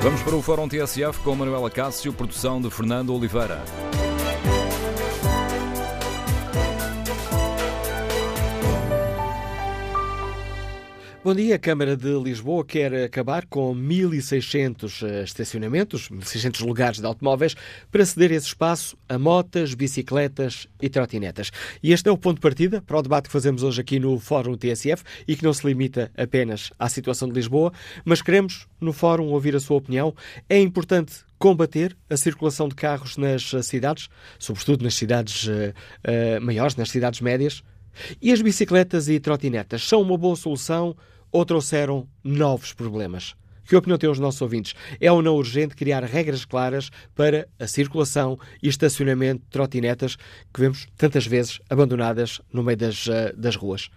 Vamos para o Fórum TSF com Manuela Cássio, produção de Fernando Oliveira. Bom dia. A Câmara de Lisboa quer acabar com 1.600 eh, estacionamentos, 1.600 lugares de automóveis, para ceder esse espaço a motas, bicicletas e trotinetas. E este é o ponto de partida para o debate que fazemos hoje aqui no Fórum TSF e que não se limita apenas à situação de Lisboa, mas queremos, no Fórum, ouvir a sua opinião. É importante combater a circulação de carros nas cidades, sobretudo nas cidades uh, uh, maiores, nas cidades médias? E as bicicletas e trotinetas são uma boa solução ou trouxeram novos problemas? Que opinião têm os nossos ouvintes? É ou não urgente criar regras claras para a circulação e estacionamento de trotinetas que vemos tantas vezes abandonadas no meio das, uh, das ruas?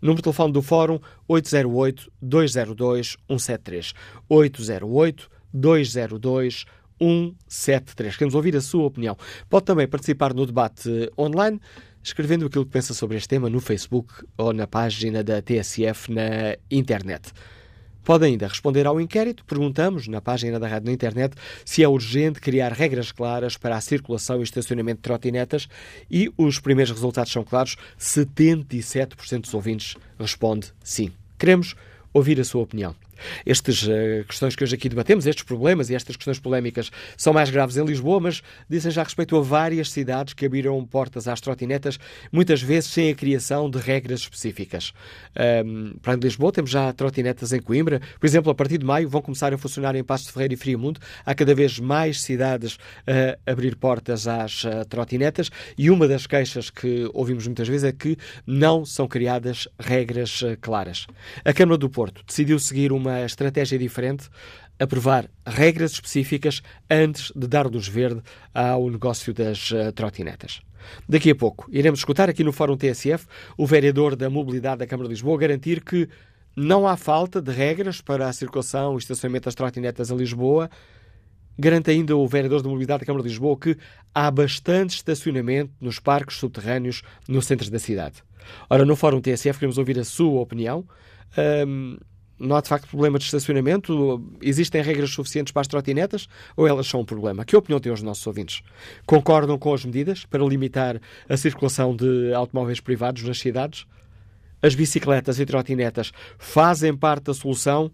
Número de telefone do Fórum 808-202-173. 808-202-173. 173. Queremos ouvir a sua opinião. Pode também participar no debate online escrevendo aquilo que pensa sobre este tema no Facebook ou na página da TSF na internet. Pode ainda responder ao inquérito. Perguntamos, na página da rádio na internet, se é urgente criar regras claras para a circulação e estacionamento de trotinetas e os primeiros resultados são claros. 77% dos ouvintes responde sim. Queremos ouvir a sua opinião. Estas uh, questões que hoje aqui debatemos, estes problemas e estas questões polémicas, são mais graves em Lisboa, mas dizem já respeito a várias cidades que abriram portas às trotinetas, muitas vezes sem a criação de regras específicas. Um, para Lisboa, temos já trotinetas em Coimbra. Por exemplo, a partir de maio vão começar a funcionar em Passo de Ferreira e Friamundo. Há cada vez mais cidades a abrir portas às uh, trotinetas e uma das queixas que ouvimos muitas vezes é que não são criadas regras uh, claras. A Câmara do Porto decidiu seguir uma uma estratégia diferente, aprovar regras específicas antes de dar luz verde ao negócio das uh, trotinetas. Daqui a pouco iremos escutar aqui no Fórum TSF o vereador da Mobilidade da Câmara de Lisboa garantir que não há falta de regras para a circulação e estacionamento das trotinetas em Lisboa. Garante ainda o vereador da Mobilidade da Câmara de Lisboa que há bastante estacionamento nos parques subterrâneos no centro da cidade. Ora, no Fórum TSF queremos ouvir a sua opinião. Um, não há de facto problema de estacionamento? Existem regras suficientes para as trotinetas ou elas são um problema? Que opinião têm os nossos ouvintes? Concordam com as medidas para limitar a circulação de automóveis privados nas cidades? As bicicletas e trotinetas fazem parte da solução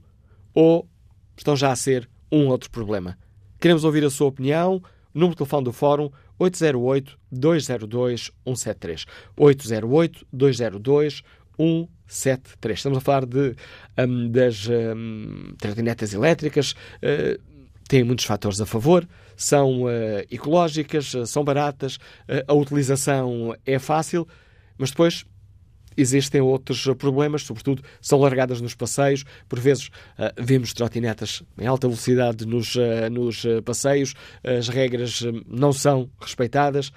ou estão já a ser um outro problema? Queremos ouvir a sua opinião. Número de telefone do Fórum 808-202-173. 808-202-173. 173. Estamos a falar de, um, das um, trotinetas elétricas. Uh, têm muitos fatores a favor, são uh, ecológicas, uh, são baratas, uh, a utilização é fácil, mas depois existem outros problemas, sobretudo são largadas nos passeios, por vezes vemos trotinetas em alta velocidade nos, nos passeios, as regras não são respeitadas.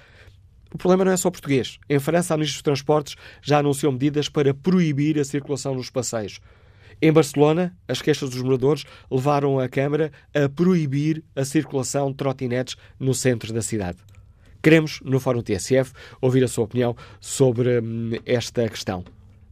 O problema não é só português. Em França, a Ministra dos Transportes já anunciou medidas para proibir a circulação nos passeios. Em Barcelona, as queixas dos moradores levaram a Câmara a proibir a circulação de trotinetes no centro da cidade. Queremos, no Fórum TSF, ouvir a sua opinião sobre hum, esta questão.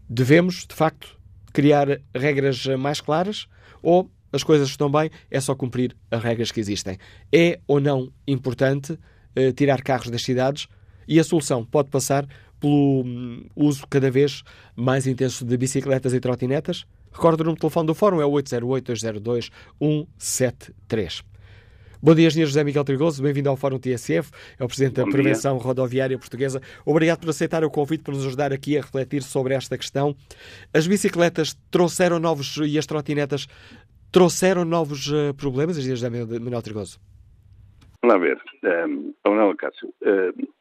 Devemos, de facto, criar regras mais claras ou as coisas estão bem, é só cumprir as regras que existem? É ou não importante eh, tirar carros das cidades? E a solução pode passar pelo hum, uso cada vez mais intenso de bicicletas e trotinetas. Recordo o número de telefone do Fórum, é o 808-202-173. Bom dia, Engenheiro José Miguel Trigoso, bem-vindo ao Fórum TSF, é o Presidente da Prevenção. Rodoviária Portuguesa. Obrigado por aceitar o convite para nos ajudar aqui a refletir sobre esta questão. As bicicletas trouxeram novos, e as trotinetas trouxeram novos uh, problemas, Engenheiro José Miguel Trigoso? Vamos ver, um, Manuel Cássio, um,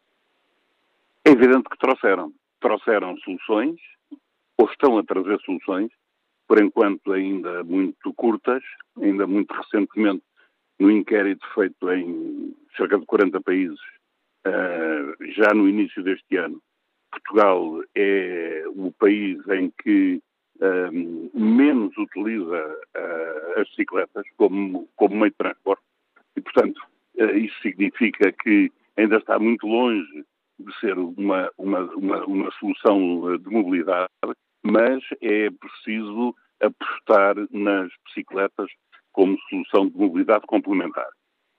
é evidente que trouxeram. Trouxeram soluções, ou estão a trazer soluções, por enquanto ainda muito curtas, ainda muito recentemente, no inquérito feito em cerca de 40 países, uh, já no início deste ano, Portugal é o país em que eh, menos utiliza uh, as bicicletas como, como meio de transporte e, portanto, isso significa que ainda está muito longe de ser uma, uma, uma, uma solução eh, de mobilidade, mas é preciso apostar nas bicicletas como solução de mobilidade complementar.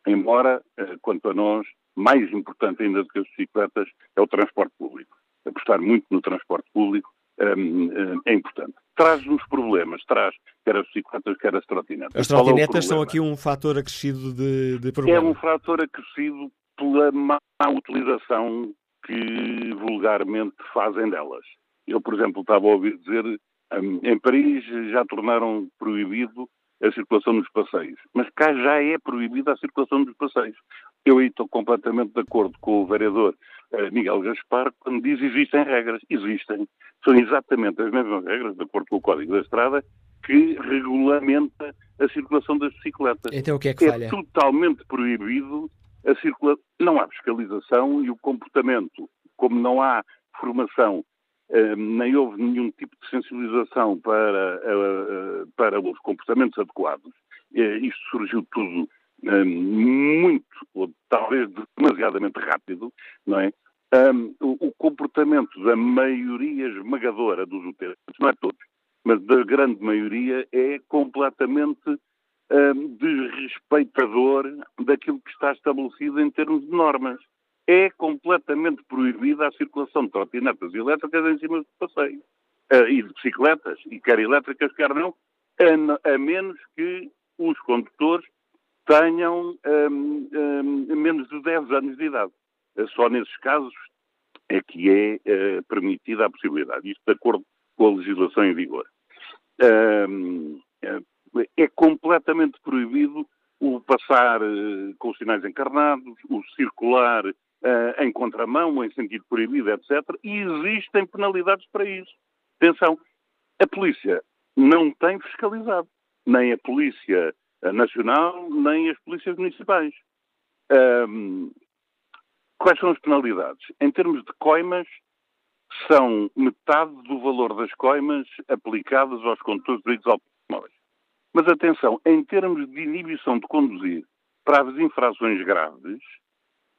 Embora, eh, quanto a nós, mais importante ainda do que as bicicletas é o transporte público. Apostar muito no transporte público um, um, é importante. Traz-nos problemas, traz quer as bicicletas, quer as trotinetas. As trotinetas é são aqui um fator acrescido de, de problema. É um fator acrescido pela má utilização que vulgarmente fazem delas. Eu, por exemplo, estava a ouvir dizer um, em Paris já tornaram proibido a circulação nos passeios, mas cá já é proibida a circulação nos passeios. Eu aí estou completamente de acordo com o vereador uh, Miguel Gaspar quando diz que existem regras. Existem. São exatamente as mesmas regras, de acordo com o Código da Estrada, que regulamenta a circulação das bicicletas. Então o que é que é falha? É totalmente proibido a circulação. Não há fiscalização e o comportamento, como não há formação, uh, nem houve nenhum tipo de sensibilização para, uh, para os comportamentos adequados. isto surgiu tudo muito, ou talvez demasiadamente rápido, não é? O, comportamento da maioria esmagadora dos utentes, não é todos, mas da grande maioria, é completamente um, desrespeitador daquilo que está estabelecido em termos de normas. É completamente proibida a circulação de trotinetas elétricas em cima do passeio. Uh, e de bicicletas, e quer elétricas, quer não, a, a menos que os condutores tenham um, um, menos de 10 anos de idade. Só nesses casos é que é uh, permitida a possibilidade, isto de acordo com a legislação em vigor. Um, é completamente proibido o passar uh, com os sinais encarnados, o circular uh, em contramão, em sentido proibido, etc. E existem penalidades para isso. Atenção, a polícia não tem fiscalizado, nem a polícia nacional, nem as polícias municipais. Um, quais são as penalidades? Em termos de coimas, são metade do valor das coimas aplicadas aos condutores de veículos automóveis. Mas atenção, em termos de inibição de conduzir para as infrações graves,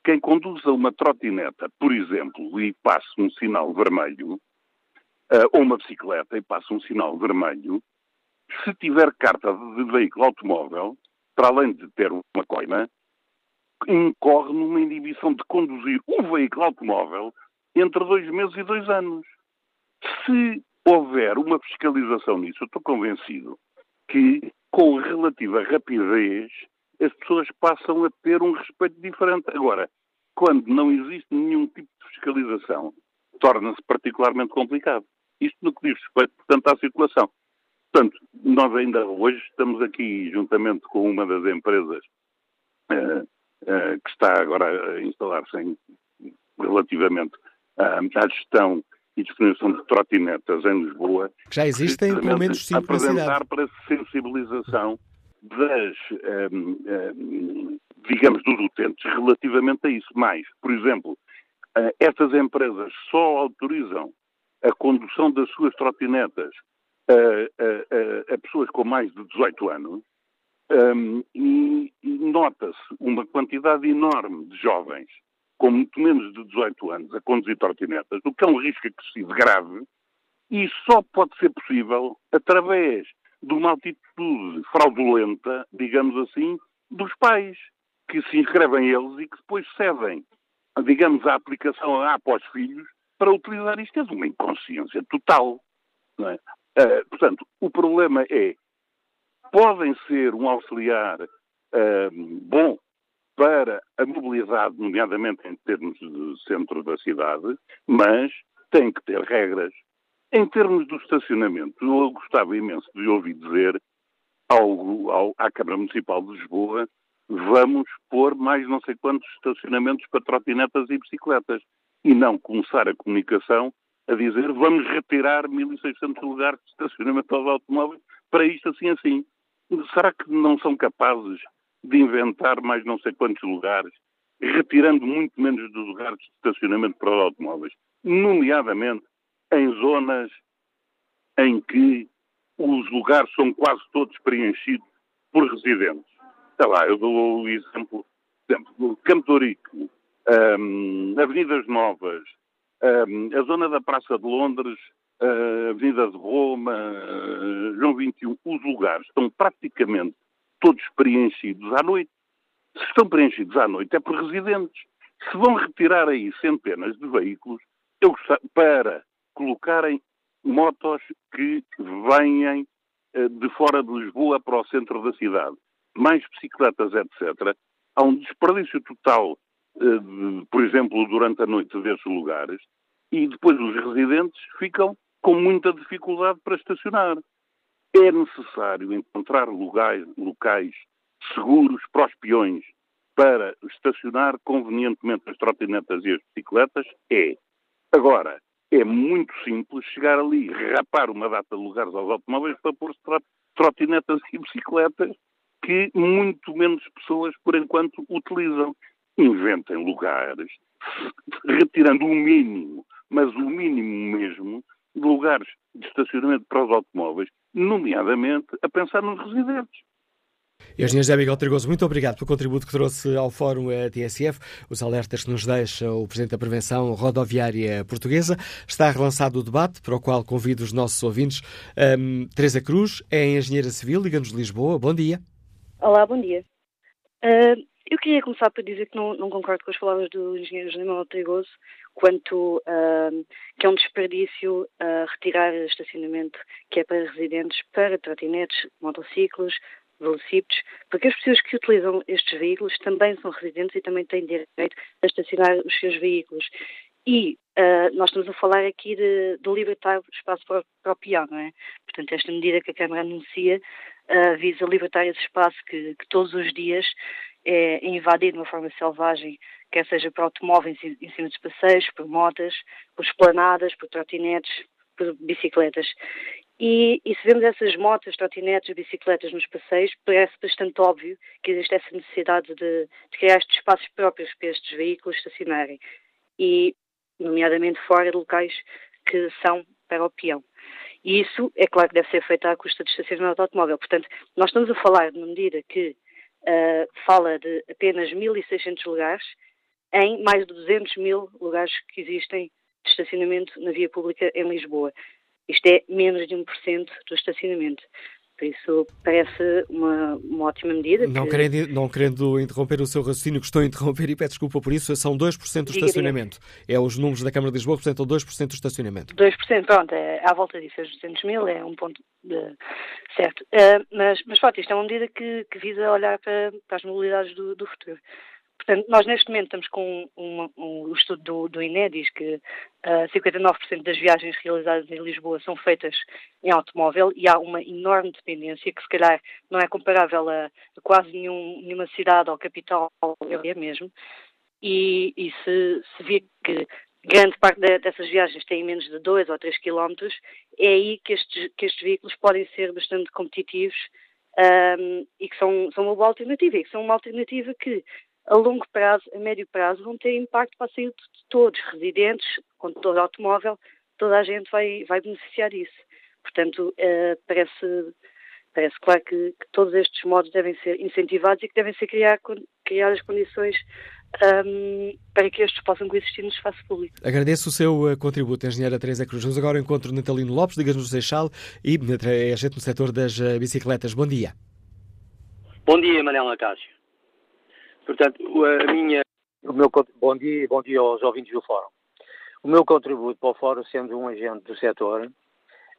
quem conduza uma trotineta, por exemplo, e passa um sinal vermelho, uh, ou uma bicicleta e passa um sinal vermelho, se tiver carta de veículo automóvel, para além de ter uma coima, incorre numa inibição de conduzir um veículo automóvel entre dois meses e dois anos. Se houver uma fiscalização nisso, eu estou convencido que, com relativa rapidez, as pessoas passam a ter um respeito diferente. Agora, quando não existe nenhum tipo de fiscalização, torna-se particularmente complicado. Isto no que diz respeito, portanto, à circulação. Portanto, nós ainda hoje estamos aqui, juntamente com uma das empresas uh, uh, que está agora a instalar-se relativamente à gestão e disponibilização de trotinetas em Lisboa. Que já existem pelo menos cinco apresentar para sensibilização das, um, um, digamos, dos utentes relativamente a isso. Mais, por exemplo, estas empresas só autorizam a condução das suas trotinetas a, a, a pessoas com mais de 18 anos um, e, e nota-se uma quantidade enorme de jovens com muito menos de 18 anos a conduzir trotinetas, o que é um risco excessivo grave, e só pode ser possível através de uma atitude fraudulenta, digamos assim, dos pais, que se inscrevem eles e que depois cedem, digamos, a aplicação A os filhos para utilizar isto. É de uma inconsciência total. É? Uh, portanto, o problema é, podem ser um auxiliar uh, bom para a mobilidade, nomeadamente em termos de centro da cidade, mas tem que ter regras. Em termos do estacionamento, eu gostava imenso de ouvir dizer ao, ao, à Câmara Municipal de Lisboa vamos pôr mais não sei quantos estacionamentos para trotinetas e bicicletas e não começar a comunicação a dizer vamos retirar 1.600 lugares de estacionamento aos automóveis para isto assim assim. Será que não são capazes de inventar mais não sei quantos lugares, retirando muito menos dos lugares de estacionamento para os automóveis, nomeadamente em zonas em que os lugares são quase todos preenchidos por residentes. Está lá, eu dou o exemplo, exemplo Campo Rico, um, Avenidas Novas, a zona da Praça de Londres, a Avenida de Roma, João 21, os lugares estão praticamente todos preenchidos à noite. Se estão preenchidos à noite é por residentes. Se vão retirar aí centenas de veículos eu gostava, para colocarem motos que venham eh, de fora de Lisboa para o centro da cidade, mais bicicletas, etc., há um desperdício total, eh, por exemplo, durante a noite desses lugares, e depois os residentes ficam com muita dificuldade para estacionar. É necessário encontrar locais seguros para os peões para estacionar convenientemente as trotinetas e as bicicletas? É. Agora, é muito simples chegar ali, rapar uma data de lugares aos automóveis para pôr trotinetas e bicicletas que muito menos pessoas, por enquanto, utilizam. Inventem lugares, retirando o mínimo, mas o mínimo mesmo, de lugares de estacionamento para os automóveis, nomeadamente a pensar nos residentes. Engenheiro José Miguel Trigoso, muito obrigado pelo contributo que trouxe ao Fórum TSF. Os alertas que nos deixa o Presidente da Prevenção Rodoviária Portuguesa. Está relançado o debate, para o qual convido os nossos ouvintes. Um, Teresa Cruz é engenheira civil, Liga-nos de Lisboa. Bom dia. Olá, bom dia. Uh, eu queria começar por dizer que não, não, concordo com as palavras do engenheiro José Miguel Trigoso quanto uh, que é um desperdício uh, retirar estacionamento que é para residentes para trotinetes, motociclos, velocípedes, porque as pessoas que utilizam estes veículos também são residentes e também têm direito a estacionar os seus veículos. E uh, nós estamos a falar aqui de, de libertar espaço para, para, o peão, não é? Portanto, esta medida que a Câmara anuncia uh, visa libertar esse espaço que, que, todos os dias é invadido de uma forma selvagem, quer seja por automóveis em cima dos passeios, por motas, por esplanadas, por trotinetes, por bicicletas. E, e, se vemos essas motas, trotinetes, bicicletas nos passeios, parece bastante óbvio que existe essa necessidade de, de criar estes espaços próprios para estes veículos estacionarem. E, nomeadamente, fora de locais que são para o peão. E isso, é claro que deve ser feito à custa de estacionamento automóvel. Portanto, nós estamos a falar de uma medida que uh, fala de apenas 1.600 lugares em mais de 200 mil lugares que existem de estacionamento na via pública em Lisboa. Isto é menos de 1% do estacionamento. Por isso, parece uma, uma ótima medida. Não, que... querendo, não querendo interromper o seu raciocínio, que estou a interromper e peço desculpa por isso, são 2% do estacionamento. É os números da Câmara de Lisboa representam 2% do estacionamento. 2%, pronto, é à volta disso, os 200 mil é um ponto de... certo. Uh, mas, mas, fato, isto é uma medida que, que visa olhar para, para as mobilidades do, do futuro. Portanto, nós neste momento estamos com um, um, um estudo do, do INE, diz que uh, ah, 59% das viagens realizadas em Lisboa são feitas em automóvel e há uma enorme dependência que se calhar não é comparável a, a quase nenhum, nenhuma cidade ou capital, é mesmo, e, e se, se vê que grande parte de, dessas viagens têm menos de 2 ou 3 quilómetros, é aí que estes, que estes veículos podem ser bastante competitivos um, e que são, são uma boa alternativa, e que são uma alternativa que a longo prazo, a médio prazo, vão ter impacto para a saúde de todos, residentes, condutor automóvel, toda a gente vai, vai beneficiar disso. Portanto, uh, parece, parece claro que, que, todos estes modos devem ser incentivados e que devem ser criar, criadas condições um, ehm, para que estes possam coexistir no espaço público. Agradeço o seu uh, contributo, engenheira Teresa Cruz. Vamos agora ao encontro Natalino Lopes, diga-nos do Seixal e é agente no setor das uh, bicicletas. Bom dia. Bom dia, Manela Cássio. Portanto, a minha, o meu, bom dia bom dia aos ouvintes do Fórum. O meu contributo para o Fórum, sendo um agente do setor,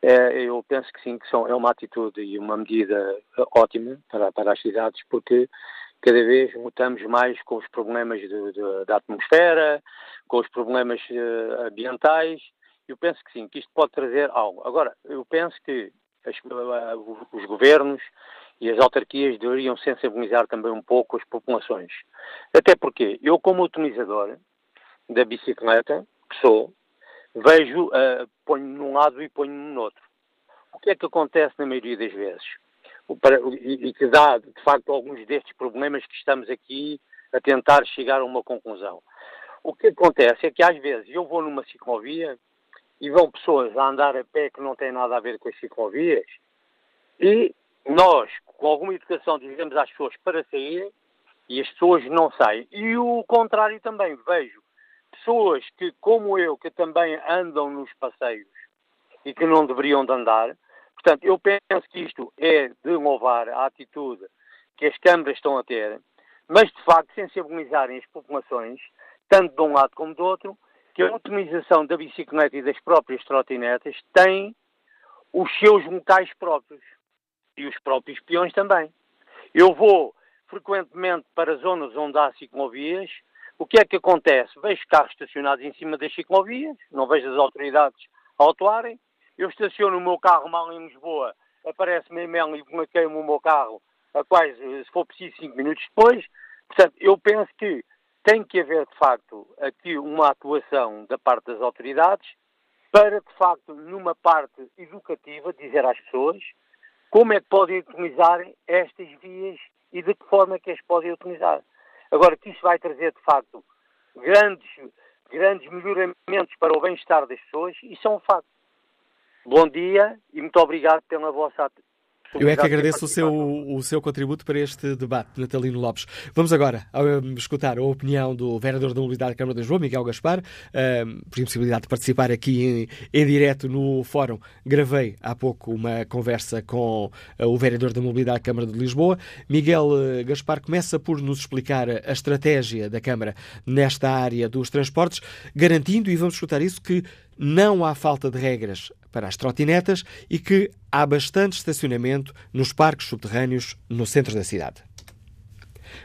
é, eu penso que sim, que são, é uma atitude e uma medida ótima para, para as cidades, porque cada vez mutamos mais com os problemas de, de, da atmosfera, com os problemas uh, ambientais. Eu penso que sim, que isto pode trazer algo. Agora, eu penso que as, uh, os governos e as autarquias deveriam sensibilizar também um pouco as populações. Até porque eu, como utilizador da bicicleta, que sou, vejo, uh, ponho-me num lado e ponho-me no outro. O que é que acontece na maioria das vezes? Para, e, e que dá, de facto, alguns destes problemas que estamos aqui a tentar chegar a uma conclusão. O que acontece é que às vezes eu vou numa ciclovia e vão pessoas a andar a pé que não têm nada a ver com as ciclovias e nós, com alguma educação, dizemos às pessoas para saírem e as pessoas não saem. E o contrário também, vejo pessoas que, como eu, que também andam nos passeios e que não deveriam de andar. Portanto, eu penso que isto é de louvar a atitude que as câmaras estão a ter, mas de facto sensibilizarem as populações, tanto de um lado como do outro, que a utilização da bicicleta e das próprias trotinetas tem os seus locais próprios e os próprios peões também. Eu vou frequentemente para zonas onde há ciclovias. O que é que acontece? Vejo carros estacionados em cima das ciclovias, não vejo as autoridades autuarem. Eu estaciono o meu carro mal em Lisboa, aparece-me em Melo e bloqueio o meu carro a quais, se for preciso, cinco minutos depois. Portanto, eu penso que tem que haver, de facto, aqui uma atuação da parte das autoridades para, de facto, numa parte educativa, dizer às pessoas como é que podem utilizar estas vias e de que forma é que as podem utilizar. Agora, que isso vai trazer, de facto, grandes, grandes melhoramentos para o bem-estar das pessoas, isso é um facto. Bom dia e muito obrigado pela vossa eu é que agradeço o seu, o seu contributo para este debate, Natalino Lopes. Vamos agora um, escutar a opinião do vereador da Mobilidade da Câmara de Lisboa, Miguel Gaspar, um, por impossibilidade de participar aqui em, em direto no fórum. Gravei há pouco uma conversa com uh, o vereador da Mobilidade da Câmara de Lisboa. Miguel uh, Gaspar começa por nos explicar a estratégia da Câmara nesta área dos transportes, garantindo, e vamos escutar isso, que não há falta de regras para as trotinetas e que há bastante estacionamento nos parques subterrâneos no centro da cidade.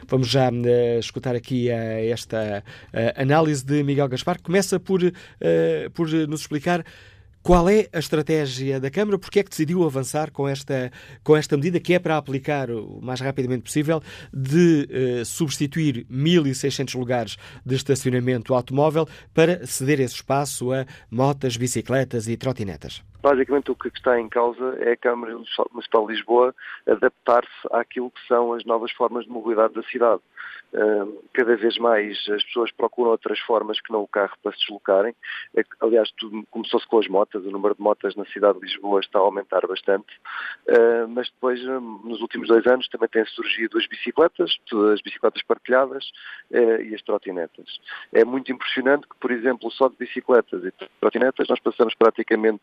Vamos já uh, escutar aqui uh, esta uh, análise de Miguel Gaspar, que começa por, por nos explicar qual é a estratégia da Câmara? Porque é que decidiu avançar com esta, com esta medida que é para aplicar o mais rapidamente possível de uh, substituir 1.600 lugares de estacionamento automóvel para ceder esse espaço a motas, bicicletas e trotinetas? Basicamente o que está em causa é a Câmara Municipal de Lisboa adaptar-se àquilo que são as novas formas de mobilidade da cidade cada vez mais as pessoas procuram outras formas que não o carro para se deslocarem. É aliás, começou-se com as motas, o número de motas na cidade de Lisboa está a aumentar bastante, mas depois, nos últimos dois anos, também têm surgido as bicicletas, as bicicletas partilhadas eh, e as trotinetas. É muito impressionante que, por exemplo, só de bicicletas e trotinetas nós passamos praticamente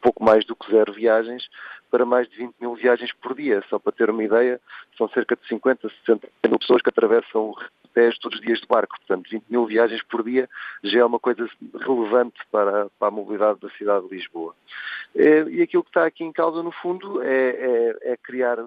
pouco mais do que zero viagens para mais de 20 mil viagens por dia. Só para ter uma ideia, são cerca de 50, 60 mil pessoas que atravessam o Tejo todos os dias de barco. Portanto, 20 mil viagens por dia já é uma coisa relevante para, para a mobilidade da cidade de Lisboa. É, e aquilo que está aqui em causa, no fundo, é, é, é criar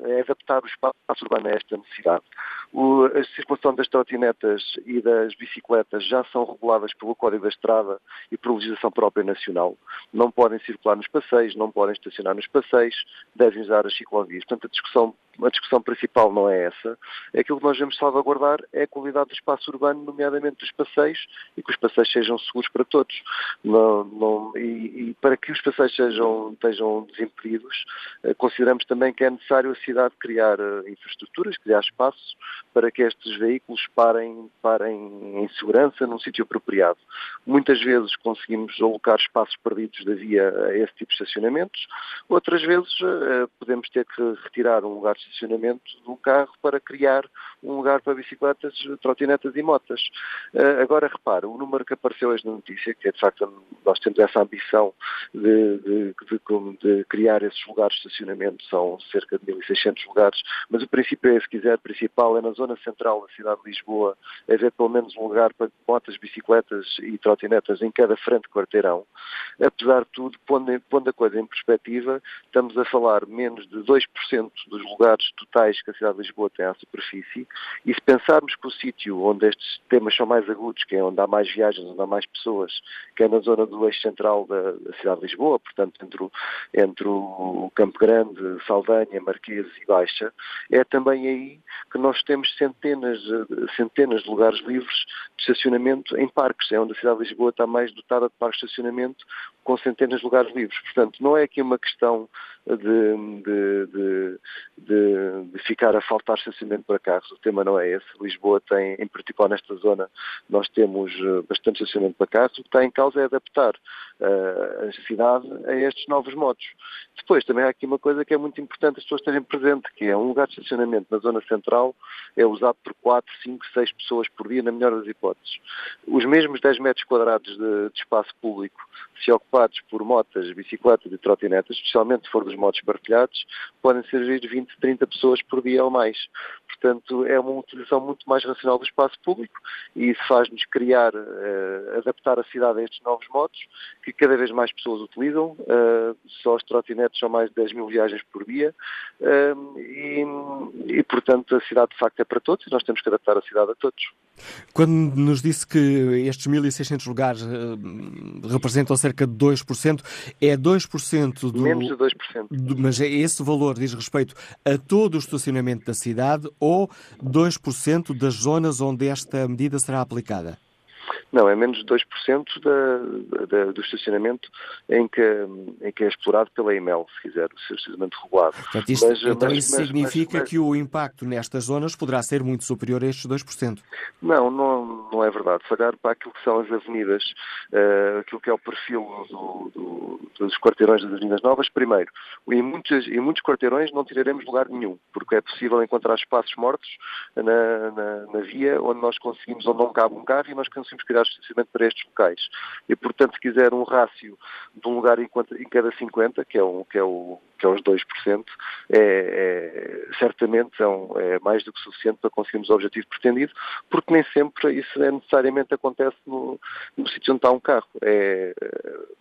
é adaptar o espaço urbano a esta necessidade. O, a circulação das trotinetas e das bicicletas já são reguladas pelo Código da Estrada e por legislação própria nacional. Não podem circular nos passeios, não podem estacionar nos passeios, devem usar as ciclovias. Portanto, a discussão, a discussão principal não é essa. Aquilo que nós devemos salvaguardar é a qualidade do espaço urbano, nomeadamente dos passeios, e que os passeios sejam seguros para todos. Não, não, e, e, para que os passeios sejam, estejam desimpedidos, eh, consideramos também que é necessário a cidade criar eh, infraestruturas, criar espaços para que estes veículos parem, parem em segurança num sítio apropriado. Muitas vezes conseguimos alocar espaços perdidos da via a esse tipo de estacionamentos, outras vezes uh, podemos ter que retirar um lugar de estacionamento do carro para criar um lugar para bicicletas, trotinetas e motas. Uh, agora repara, o número que apareceu hoje na notícia, que é de facto nós temos essa ambição de, de, de, de criar esses lugares de estacionamento, são cerca de 1.600 lugares, mas o princípio é, se quiser, principal é na zona central da cidade de Lisboa haver pelo menos um lugar para motas, bicicletas e trotinetas em cada frente quarteirão. Apesar de tudo, pondo, pondo a coisa em perspectiva, estamos a falar menos de 2% dos lugares totais que a cidade de Lisboa tem à superfície e se pensarmos que o sítio onde estes temas são mais agudos, que é onde há mais viagens, onde há mais pessoas, que é na zona do eixo central da, da cidade de Lisboa, portanto entre o, entre o Campo Grande, Saldanha, Marquês e Baixa, é também aí que nós temos centenas, centenas de lugares livres de estacionamento em parques, é onde a cidade de Lisboa está mais dotada de parques de estacionamento com centenas de lugares livres. Portanto, não é aqui uma questão de, de, de, de, ficar a faltar estacionamento para carros. O tema não é esse. Lisboa tem, em particular nesta zona, nós temos eh, bastante estacionamento para carros. O que está em causa é adaptar uh, a cidade a estes novos modos. Depois, também há aqui uma coisa que é muito importante as pessoas terem presente, que é um lugar de estacionamento na zona central é usado por 4, 5, 6 pessoas por dia, na melhor das hipóteses. Os mesmos 10 metros quadrados de, espaço público, se ocupados por motas, bicicletas e trotinetas, especialmente se for dos modos partilhados, podem servir 20, 30 pessoas por dia ou mais. Portanto, é uma utilização muito mais racional do espaço público e isso faz-nos criar, uh, adaptar a cidade a estes novos modos, que cada vez mais pessoas utilizam. Uh, só os trotinetes são mais de 10 mil viagens por dia uh, e, e, portanto, a cidade de facto é para todos e nós temos que adaptar a cidade a todos. Quando nos disse que estes 1.600 lugares uh, representam cerca de 2%, é 2% do... Menos de 2%. Do, mas é esse valor diz respeito a todo o estacionamento da cidade ou 2% das zonas onde esta medida será aplicada? Não, é menos de 2% da, da, do estacionamento em que, em que é explorado pela EML, se quiser, o estacionamento regulado. Portanto, isto, mas, então mas, isso mas, significa que o impacto nestas zonas poderá ser muito superior a estes 2%? Não, não, não é verdade. Se olhar para aquilo que são as avenidas, uh, aquilo que é o perfil do, do, dos quarteirões das avenidas novas, primeiro, em muitos, em muitos quarteirões não tiraremos lugar nenhum, porque é possível encontrar espaços mortos na, na, na via onde nós conseguimos, onde não cabe um carro e nós conseguimos criar estacionamento para estes locais. E, portanto, se quiser um rácio de um lugar em, cada 50, que é, um, que é, o, que é os 2%, é, é, certamente são, é mais do que suficiente para conseguirmos o objetivo pretendido, porque nem sempre isso é necessariamente acontece no, no sítio onde está um carro. É,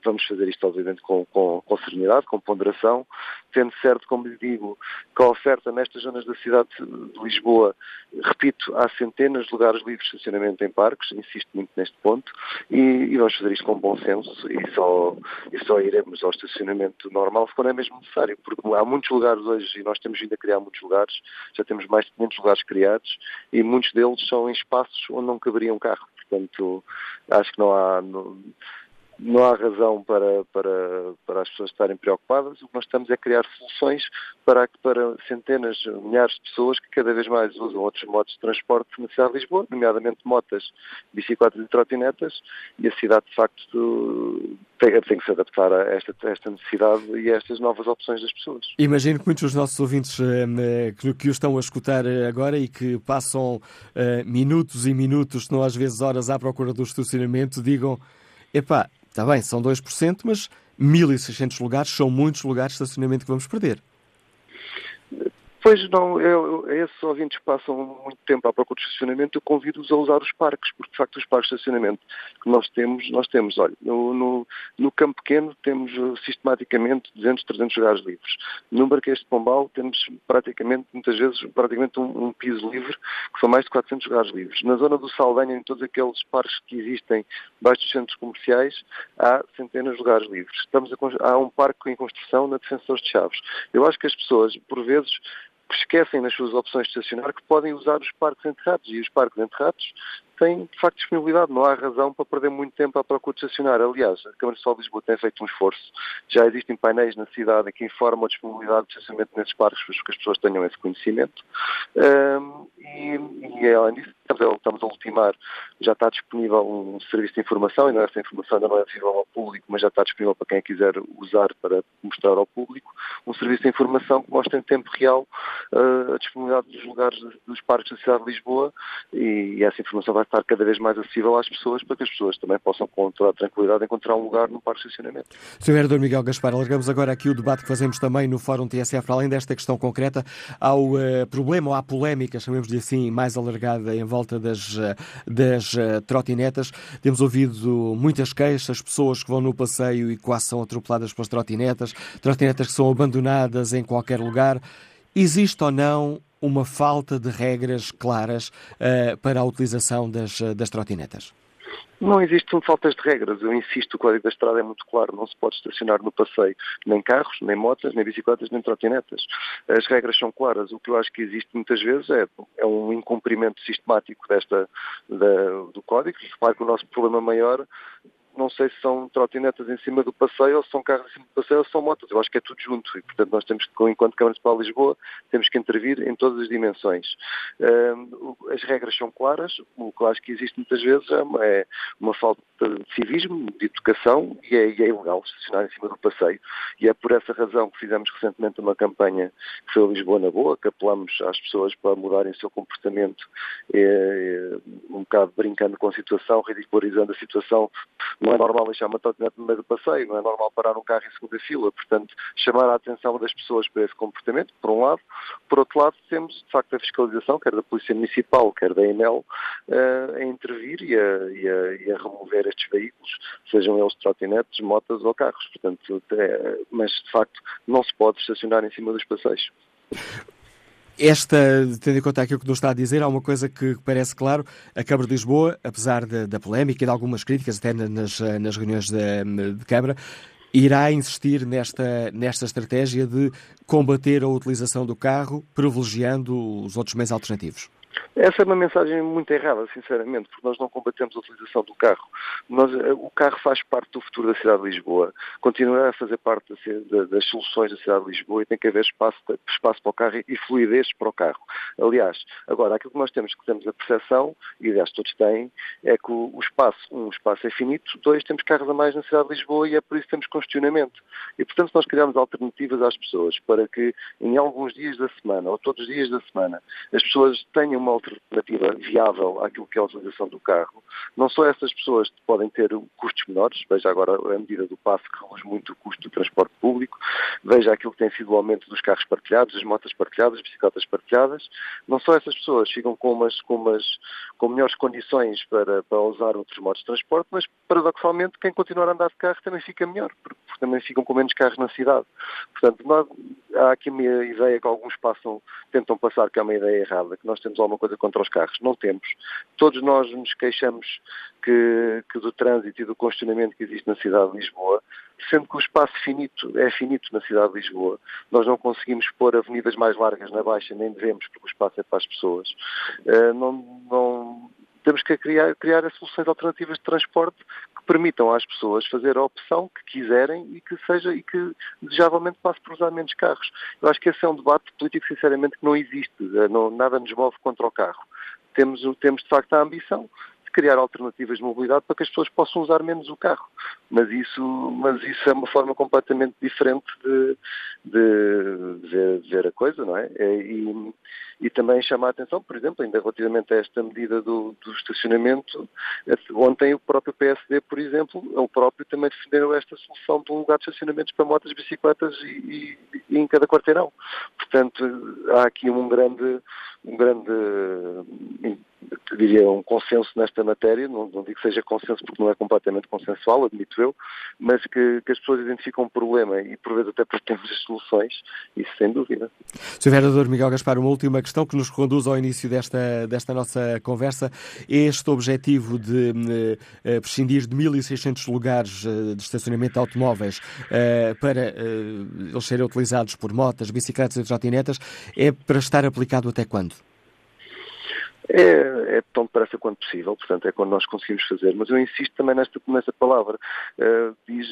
vamos fazer isto, obviamente, com, com, com serenidade, com ponderação, tendo certo, como lhe digo, que a oferta nestas zonas da cidade de Lisboa, repito, há centenas de lugares livres de estacionamento em parques, insisto muito neste ponto, e, e vamos fazer isto com bom senso e só, e só iremos ao estacionamento normal se for é mesmo necessário, porque há muitos lugares hoje, e nós temos vindo a criar muitos lugares, já temos mais de 500 lugares criados, e muitos deles são em espaços onde não caberia um carro. Portanto, acho que não há. Não, não há razão para, para, para as pessoas estarem preocupadas. O que nós estamos é criar soluções para, para centenas, milhares de pessoas que cada vez mais usam outros modos de transporte na cidade de Lisboa, nomeadamente motas, bicicletas e trotinetas, e a cidade, de facto, tem, tem que se adaptar a esta, a esta, necessidade e a estas novas opções das pessoas. Imagino que muitos dos nossos ouvintes eh, que, que o estão a escutar eh, agora e que passam eh, minutos e minutos, se não às vezes horas, à procura do estacionamento, digam: epá, Está bem, são 2%, mas 1.600 lugares são muitos lugares de estacionamento que vamos perder. Pois não, eu, esses ouvintes passam muito tempo à procura de estacionamento, eu convido-os a usar os parques, porque de facto os parques de estacionamento que nós temos, nós temos, olha, no, no, no campo pequeno temos uh, sistematicamente 200, 300 lugares livres. No Marquês de Pombal temos praticamente, muitas vezes, praticamente um, um, piso livre, que são mais de 400 lugares livres. Na zona do Saldanha, em todos aqueles parques que existem baixo dos centros comerciais, há centenas de lugares livres. Estamos a, há um parque em construção na Defensores de Chaves. Eu acho que as pessoas, por vezes, esquecem nas suas opções de estacionar que podem usar os parques enterrados. E os parques enterrados têm, de facto, disponibilidade. Não há razão para perder muito tempo à procura de estacionar. Aliás, a Câmara Municipal de Lisboa tem feito um esforço. Já existem painéis na cidade que informam a disponibilidade de estacionamento nesses parques para que as pessoas tenham esse conhecimento. Um, e, e, além disso, estamos a ultimar, já está disponível um serviço de informação, ainda essa informação ainda não é visível ao público, mas já está disponível para quem quiser usar para mostrar ao público, um serviço de informação que mostra em tempo real uh, a disponibilidade dos lugares dos parques da cidade de Lisboa e, e essa informação vai estar cada vez mais acessível às pessoas para que as pessoas também possam com toda tranquilidade encontrar um lugar no parque de estacionamento. Sr. Vereador Miguel Gaspar, alargamos agora aqui o debate que fazemos também no Fórum TSF, além desta questão concreta, ao uh, problema ou à polémica, chamemos-lhe assim, mais alargada em volta das, uh, das uh, trotinetas. Temos ouvido muitas queixas, pessoas que vão no passeio e quase são atropeladas pelas trotinetas, trotinetas que são abandonadas em qualquer lugar. Existe ou não uma falta de regras claras uh, para a utilização das, eh, das trotinetas? Não existem faltas de regras. Eu insisto, o Código da Estrada é muito claro. Não se pode estacionar no passeio nem carros, nem motas, nem bicicletas, nem trotinetas. As regras são claras. O que eu acho que existe muitas vezes é, é um incumprimento sistemático desta, da, do Código. Repare que o nosso problema maior não sei se são trotinetas em cima do passeio ou se são carros em cima do passeio ou se são motos. Eu acho que é tudo junto e, portanto, nós temos que, enquanto Câmara Municipal de Lisboa, temos que intervir em todas as dimensões. as regras são claras, o que eu acho que existe muitas vezes é uma, é uma falta de civismo, de educação e é, e é, ilegal estacionar em cima do passeio. E é por essa razão que fizemos recentemente uma campanha que foi a Lisboa na Boa, que apelamos às pessoas para mudarem o seu comportamento, é, um bocado brincando com a situação, ridicularizando a situação, Não é normal deixar uma trotinete no meio do passeio, não é normal parar um carro em segunda fila. Portanto, chamar a atenção das pessoas para esse comportamento, por um lado. Por outro lado, temos, de facto, a fiscalização, quer da Polícia Municipal, quer da EMEL, uh, a intervir e a, e, a, e a, remover estes veículos, sejam eles trotinetes, motas ou carros. Portanto, é, mas, de facto, não se pode estacionar em cima dos passeios. Esta, tendo em conta aquilo que nos está a dizer, há uma coisa que parece claro: a Câmara de Lisboa, apesar de, da polémica e de algumas críticas, até nas, nas reuniões de, de Câmara, irá insistir nesta, nesta estratégia de combater a utilização do carro, privilegiando os outros meios alternativos. Essa é uma mensagem muito errada, sinceramente, porque nós não combatemos a utilização do carro. Nós, eh, o carro faz parte do futuro da cidade de Lisboa, continuará a fazer parte das soluções da cidade de Lisboa e tem que haver espaço, espaço para o carro e fluidez para o carro. Aliás, agora, aquilo que nós temos, que temos a percepção, e aliás todos têm, é que o, espaço, um, o espaço é finito, dois, temos carros a mais na cidade de Lisboa e é por isso que temos congestionamento. E, portanto, nós criamos alternativas às pessoas para que em alguns dias da semana, ou todos os dias da semana, as pessoas tenham uma alternativa viável àquilo que é a utilização do carro, não só essas pessoas podem ter custos menores, veja agora a medida do passo que reduz muito o custo do transporte público, veja aquilo que tem sido o aumento dos carros partilhados, das motas partilhadas, das bicicletas partilhadas, não só essas pessoas ficam com, umas, com, umas, com melhores condições para, para usar outros modos de transporte, mas paradoxalmente quem continuar a andar de carro também fica melhor, porque também ficam com menos carros na cidade. Portanto, nós, há aqui uma ideia que alguns passam, tentam passar que é uma ideia errada, que nós temos alguma coisa contra os carros. Não temos. Todos nós nos queixamos que, que do trânsito e do congestionamento que existe na cidade de Lisboa, sendo que o espaço finito é finito na cidade de Lisboa. Nós não conseguimos pôr avenidas mais largas na Baixa, nem devemos, porque o espaço é para as pessoas. Uh, não, não, temos que criar, criar soluções alternativas de transporte permitam às pessoas fazer a opção que quiserem e que seja e que desejavelmente passe por usar menos carros. Eu acho que esse é um debate político, sinceramente, que não existe. Eh, não, nada nos move contra o carro. Temos, temos de facto a ambição criar alternativas de mobilidade para que as pessoas possam usar menos o carro. Mas isso, mas isso é uma forma completamente diferente de, de, ver, de ver, a coisa, não é? é? E, e também chama a atenção, por exemplo, ainda relativamente a esta medida do, do estacionamento, ontem o próprio PSD, por exemplo, o próprio também defendeu esta solução de um lugar de estacionamentos para motas, bicicletas e, e, e em cada quarteirão. Portanto, há aqui um grande, um grande diria, um consenso nesta matéria, não, não, digo que seja consenso porque não é completamente consensual, admito mas que, que as pessoas identificam um problema e por vezes até porque temos as soluções, isso sem dúvida. Sr. Vereador Miguel Gaspar, uma última questão que nos conduz ao início desta, desta nossa conversa. Este objetivo de uh, prescindir de 1.600 lugares uh, de estacionamento de automóveis uh, para eles serem utilizados por motas, bicicletas e trotinetas é para estar aplicado até quando? É, é, tão depressa quanto possível, portanto, é quando nós conseguimos fazer. Mas eu insisto também nesta, nesta palavra. Uh, diz,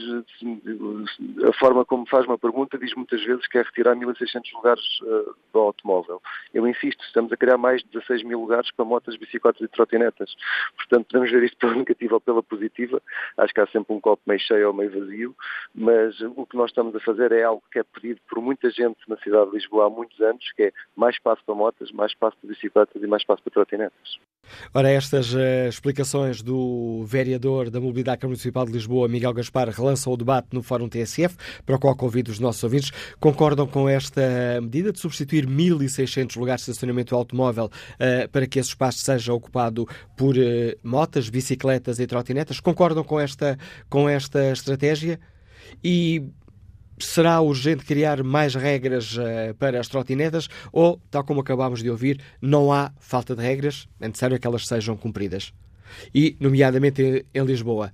a forma como faz uma pergunta diz muitas vezes que é retirar 1.600 lugares uh, do automóvel. Eu insisto, estamos a criar mais de 16 mil lugares para motas, bicicletas e trotinetas. Portanto, podemos ver isto pela negativa ou pela positiva. Acho que há sempre um copo meio cheio ou meio vazio, mas o que nós estamos a fazer é algo que é pedido por muita gente na cidade de Lisboa há muitos anos, que é mais espaço para motas, mais espaço para bicicletas e mais espaço para trotinetas. Ora, estas uh, explicações do vereador da Mobilidade Câmara Municipal de Lisboa, Miguel Gaspar, relançam o debate no Fórum TSF, para o qual convido os nossos ouvintes. Concordam com esta medida de substituir 1.600 lugares de estacionamento automóvel uh, para que esse espaço seja ocupado por uh, motas, bicicletas e trotinetas? Concordam com esta, com esta estratégia? E será urgente criar mais regras uh, para as trotinetas? Ou, tal como acabámos de ouvir, não há falta de regras, é necessário que elas sejam cumpridas. E, nomeadamente em Lisboa,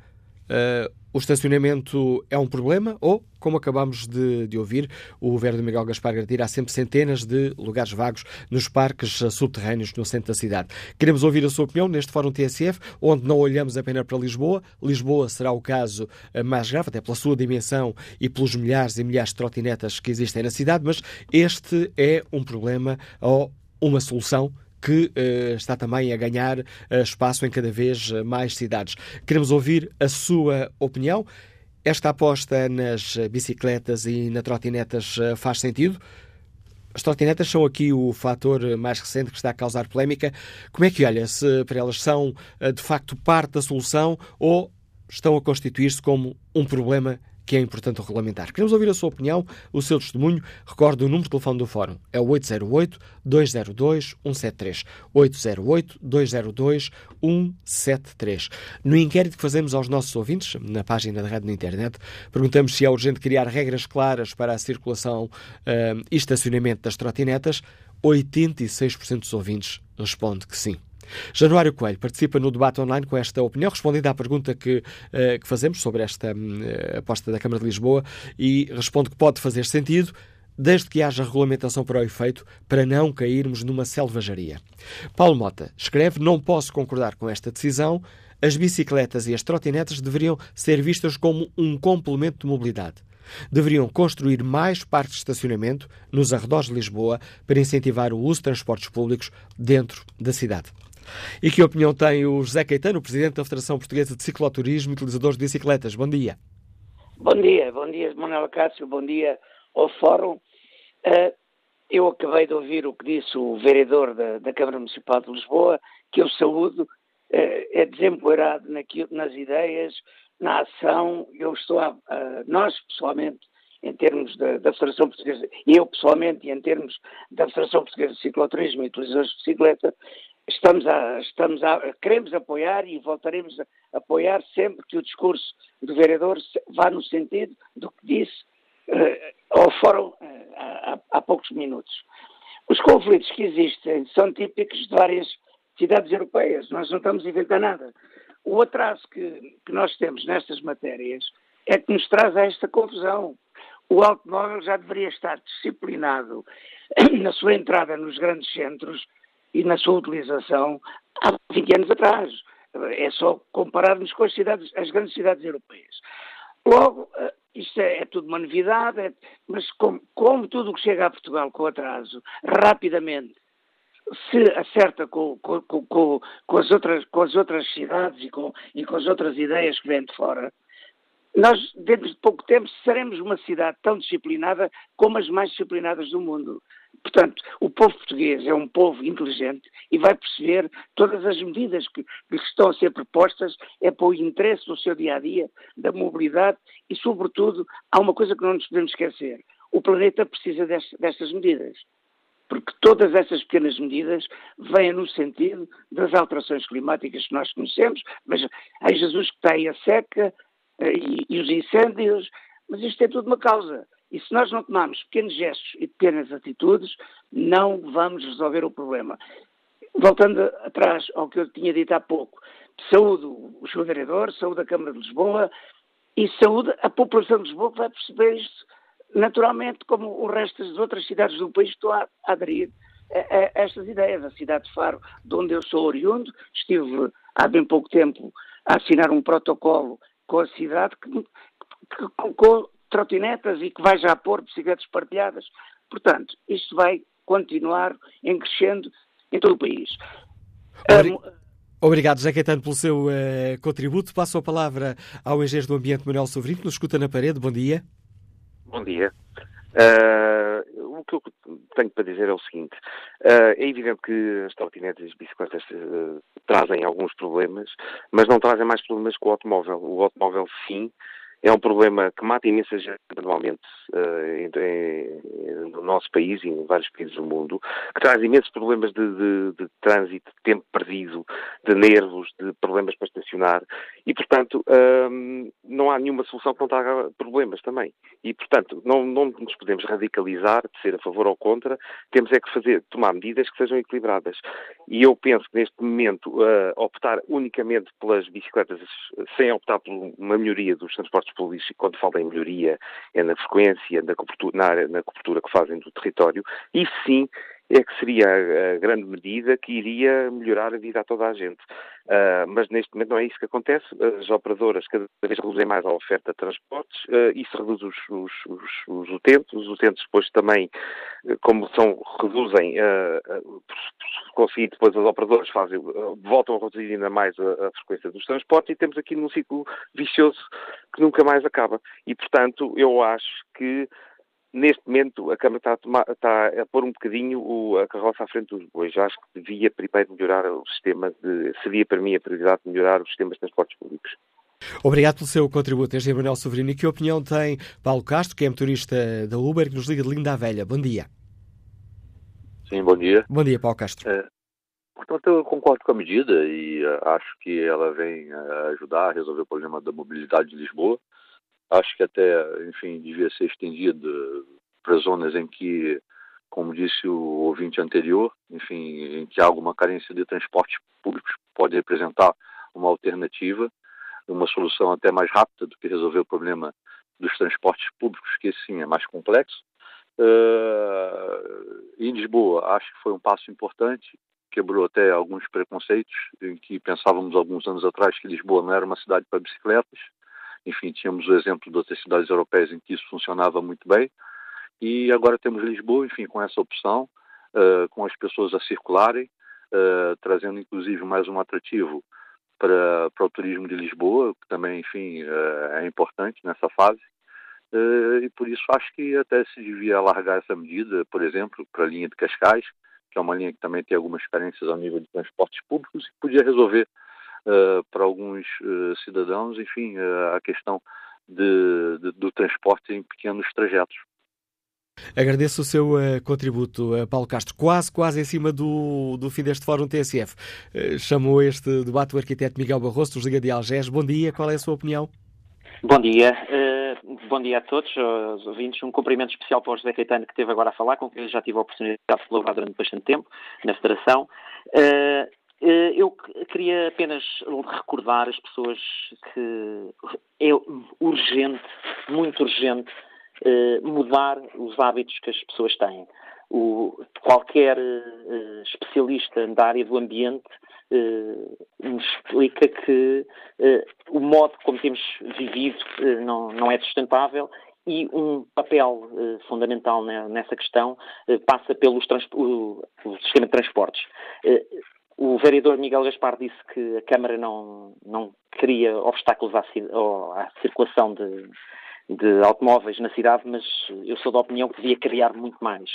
uh, o estacionamento é um problema ou, como acabamos de, de ouvir, o de Miguel Gaspar Gartira há sempre centenas de lugares vagos nos parques subterrâneos no centro da cidade. Queremos ouvir a sua opinião neste Fórum TSF, onde não olhamos apenas para Lisboa. Lisboa será o caso eh, mais grave, até pela sua dimensão e pelos milhares e milhares de trotinetas que existem na cidade, mas este é um problema ou uma solução que uh, está também a ganhar uh, espaço em cada vez eh, mais cidades. Queremos ouvir a sua opinião. Esta aposta nas bicicletas e nas trotinetas faz sentido? As trotinetas são aqui o fator mais recente que está a causar polémica. Como é que olha se para elas são de facto parte da solução ou estão a constituir-se como um problema que é importante regulamentar. Queremos ouvir a sua opinião, o seu testemunho. Recorde o número de telefone do Fórum. É o 808-202-173. 808-202-173. No inquérito que fazemos aos nossos ouvintes, na página da rádio na internet, perguntamos se é urgente criar regras claras para a circulação uh, e estacionamento das trotinetas. 86% dos ouvintes responde que sim. Januário Coelho participa no debate online com esta opinião, respondendo à pergunta que, uh, que fazemos sobre esta uh, aposta da Câmara de Lisboa e responde que pode fazer sentido desde que haja regulamentação para o efeito, para não cairmos numa selvageria. Paulo Mota escreve: Não posso concordar com esta decisão. As bicicletas e as trotinetas deveriam ser vistas como um complemento de mobilidade. Deveriam construir mais parques de estacionamento nos arredores de Lisboa para incentivar o uso de transportes públicos dentro da cidade. E que opinião tem o José Caetano, presidente da Federação Portuguesa de Cicloturismo e Utilizadores de Bicicletas? Bom dia. Bom dia, bom dia, Manuel Cássio, bom dia ao Fórum. Uh, eu acabei de ouvir o que disse o vereador da, da Câmara Municipal de Lisboa, que eu saúdo, uh, é desempoeirado nas ideias, na ação. Eu estou a, nós pessoalmente, em termos da, da, Federação Portuguesa, e eu pessoalmente, em termos da Federação Portuguesa de Cicloturismo e Utilizadores de Bicicleta, estamos a, estamos a, queremos apoiar e voltaremos a apoiar sempre que o discurso do vereador vá no sentido do que disse uh, ao fórum uh, há, há, poucos minutos. Os conflitos que existem são típicos de várias cidades europeias, nós não estamos a inventar nada. O atraso que, que nós temos nestas matérias é que nos traz a esta confusão. O automóvel já deveria estar disciplinado na sua entrada nos grandes centros e na sua utilização há 20 anos atrás. É só compararmos com as, cidades, as grandes cidades europeias. Logo, eh, isto é, é tudo uma novidade, é, mas como, como tudo o que chega a Portugal com atraso, rapidamente se acerta com, com, com, com, as outras, com as outras cidades e com, e com as outras ideias que vêm de fora, nós, dentro de pouco tempo, seremos uma cidade tão disciplinada como as mais disciplinadas do mundo. Portanto, o povo português é um povo inteligente e vai perceber todas as medidas que, que estão a ser propostas é para o interesse do seu dia a dia, da mobilidade e, sobretudo, há uma coisa que não nos podemos esquecer: o planeta precisa dest, destas medidas. Porque todas essas pequenas medidas vêm no sentido das alterações climáticas que nós conhecemos. Mas ai Jesus que aí a seca eh, e, e os incêndios, mas isto é tudo uma causa. E se nós não tomarmos pequenos gestos e pequenas atitudes, não vamos resolver o problema. Voltando atrás ao que eu tinha dito há pouco, saúde o seu vereador, saúde a Câmara de Lisboa e saúde a população de Lisboa que vai perceber isto naturalmente como o resto das outras cidades do país estão a, aderir a, a, estas ideias. A cidade de Faro, de onde eu sou oriundo, estive há bem pouco tempo a assinar um protocolo com a cidade que, que, com, trotinetas e que vai já pôr bicicletas partilhadas. Portanto, isto vai continuar em crescendo em todo o país. Obrigado, José Caetano, pelo seu uh, contributo. Passo a palavra ao engenheiro do Ambiente, Manuel Sobrinho, que nos escuta na parede. Bom dia. Bom dia. Uh, o que eu tenho para dizer é o seguinte: uh, é evidente que as trotinetas e as bicicletas trazem alguns problemas, mas não trazem mais problemas que o automóvel. O automóvel, sim, é um problema que mata imensa gente anualmente uh, no nosso país e em vários países do mundo, que traz imensos problemas de, de, de, trânsito, de tempo perdido, de nervos, de problemas para estacionar e, portanto, uh, não há nenhuma solução que não traga problemas também. E, portanto, não, não nos podemos radicalizar de ser a favor ou contra, temos é que fazer, tomar medidas que sejam equilibradas. E eu penso que neste momento uh, optar unicamente pelas bicicletas sem optar por uma melhoria dos transportes públicos, quando falo em melhoria, é na frequência, na cobertura, na, na cobertura que fazem do território, e sim é que seria a grande medida que iria melhorar a vida a toda a gente. Uh, mas neste momento não é isso que acontece. As operadoras cada vez reduzem mais a oferta de transportes, uh, isso reduz os, os, os, os, utentes. Os utentes depois também, como são, reduzem, uh, por conseguir depois as operadoras fazem, voltam a reduzir ainda mais a, a, frequência dos transportes e temos aqui num ciclo vicioso que nunca mais acaba. E, portanto, eu acho que Neste momento, a Câmara está a, tomar, está a pôr um bocadinho o, a carroça à frente dos bois. Acho que devia primeiro melhorar o sistema de. Seria para mim a prioridade melhorar o sistema de transportes públicos. Obrigado pelo seu contributo. Este é Manuel Soverino. E que opinião tem Paulo Castro, que é motorista da Uber, que nos liga de Linda Velha? Bom dia. Sim, bom dia. Bom dia, Paulo Castro. É, portanto, eu concordo com a medida e uh, acho que ela vem uh, ajudar a resolver o problema da mobilidade de Lisboa. Acho que até, enfim, devia ser estendido para zonas em que, como disse o ouvinte anterior, enfim, em que há alguma carência de transportes públicos, pode representar uma alternativa uma solução até mais rápida do que resolver o problema dos transportes públicos, que sim é mais complexo. Uh, em Lisboa, acho que foi um passo importante, quebrou até alguns preconceitos, em que pensávamos alguns anos atrás que Lisboa não era uma cidade para bicicletas. Enfim, tínhamos o exemplo de outras cidades europeias em que isso funcionava muito bem. E agora temos Lisboa, enfim, com essa opção, uh, com as pessoas a circularem, uh, trazendo inclusive mais um atrativo para, para o turismo de Lisboa, que também, enfim, é, é importante nessa fase. E por isso acho que até se devia alargar essa medida, por exemplo, para a linha de Cascais, que é uma linha que também tem algumas carências ao nível de transportes públicos e podia resolver uh, para alguns uh, cidadãos, enfim, uh, a questão de, de, do transporte em pequenos trajetos. Agradeço o seu uh, contributo, uh, Paulo Castro. Quase, quase em cima do, do fim deste Fórum TSF. Uh, chamou este debate o arquiteto Miguel Barroso, dos Liga de Algés. Bom dia, qual é a sua opinião? Bom dia. bom dia a todos, os ouvintes. Um cumprimento especial para o José Caetano, que esteve agora a falar, com quem já tive a oportunidade de falar durante bastante tempo na Federação. Eu queria apenas recordar as pessoas que é urgente, muito urgente, eh, mudar os hábitos que as pessoas têm. O, qualquer uh, especialista da área do ambiente uh, nos explica que o modo como temos vivido não, não é sustentável e um papel fundamental nessa questão passa pelo o, o, sistema de transportes. O vereador Miguel Gaspar disse que a Câmara não, não cria obstáculos à, à circulação de, de automóveis na cidade, mas eu sou da opinião que devia criar muito mais,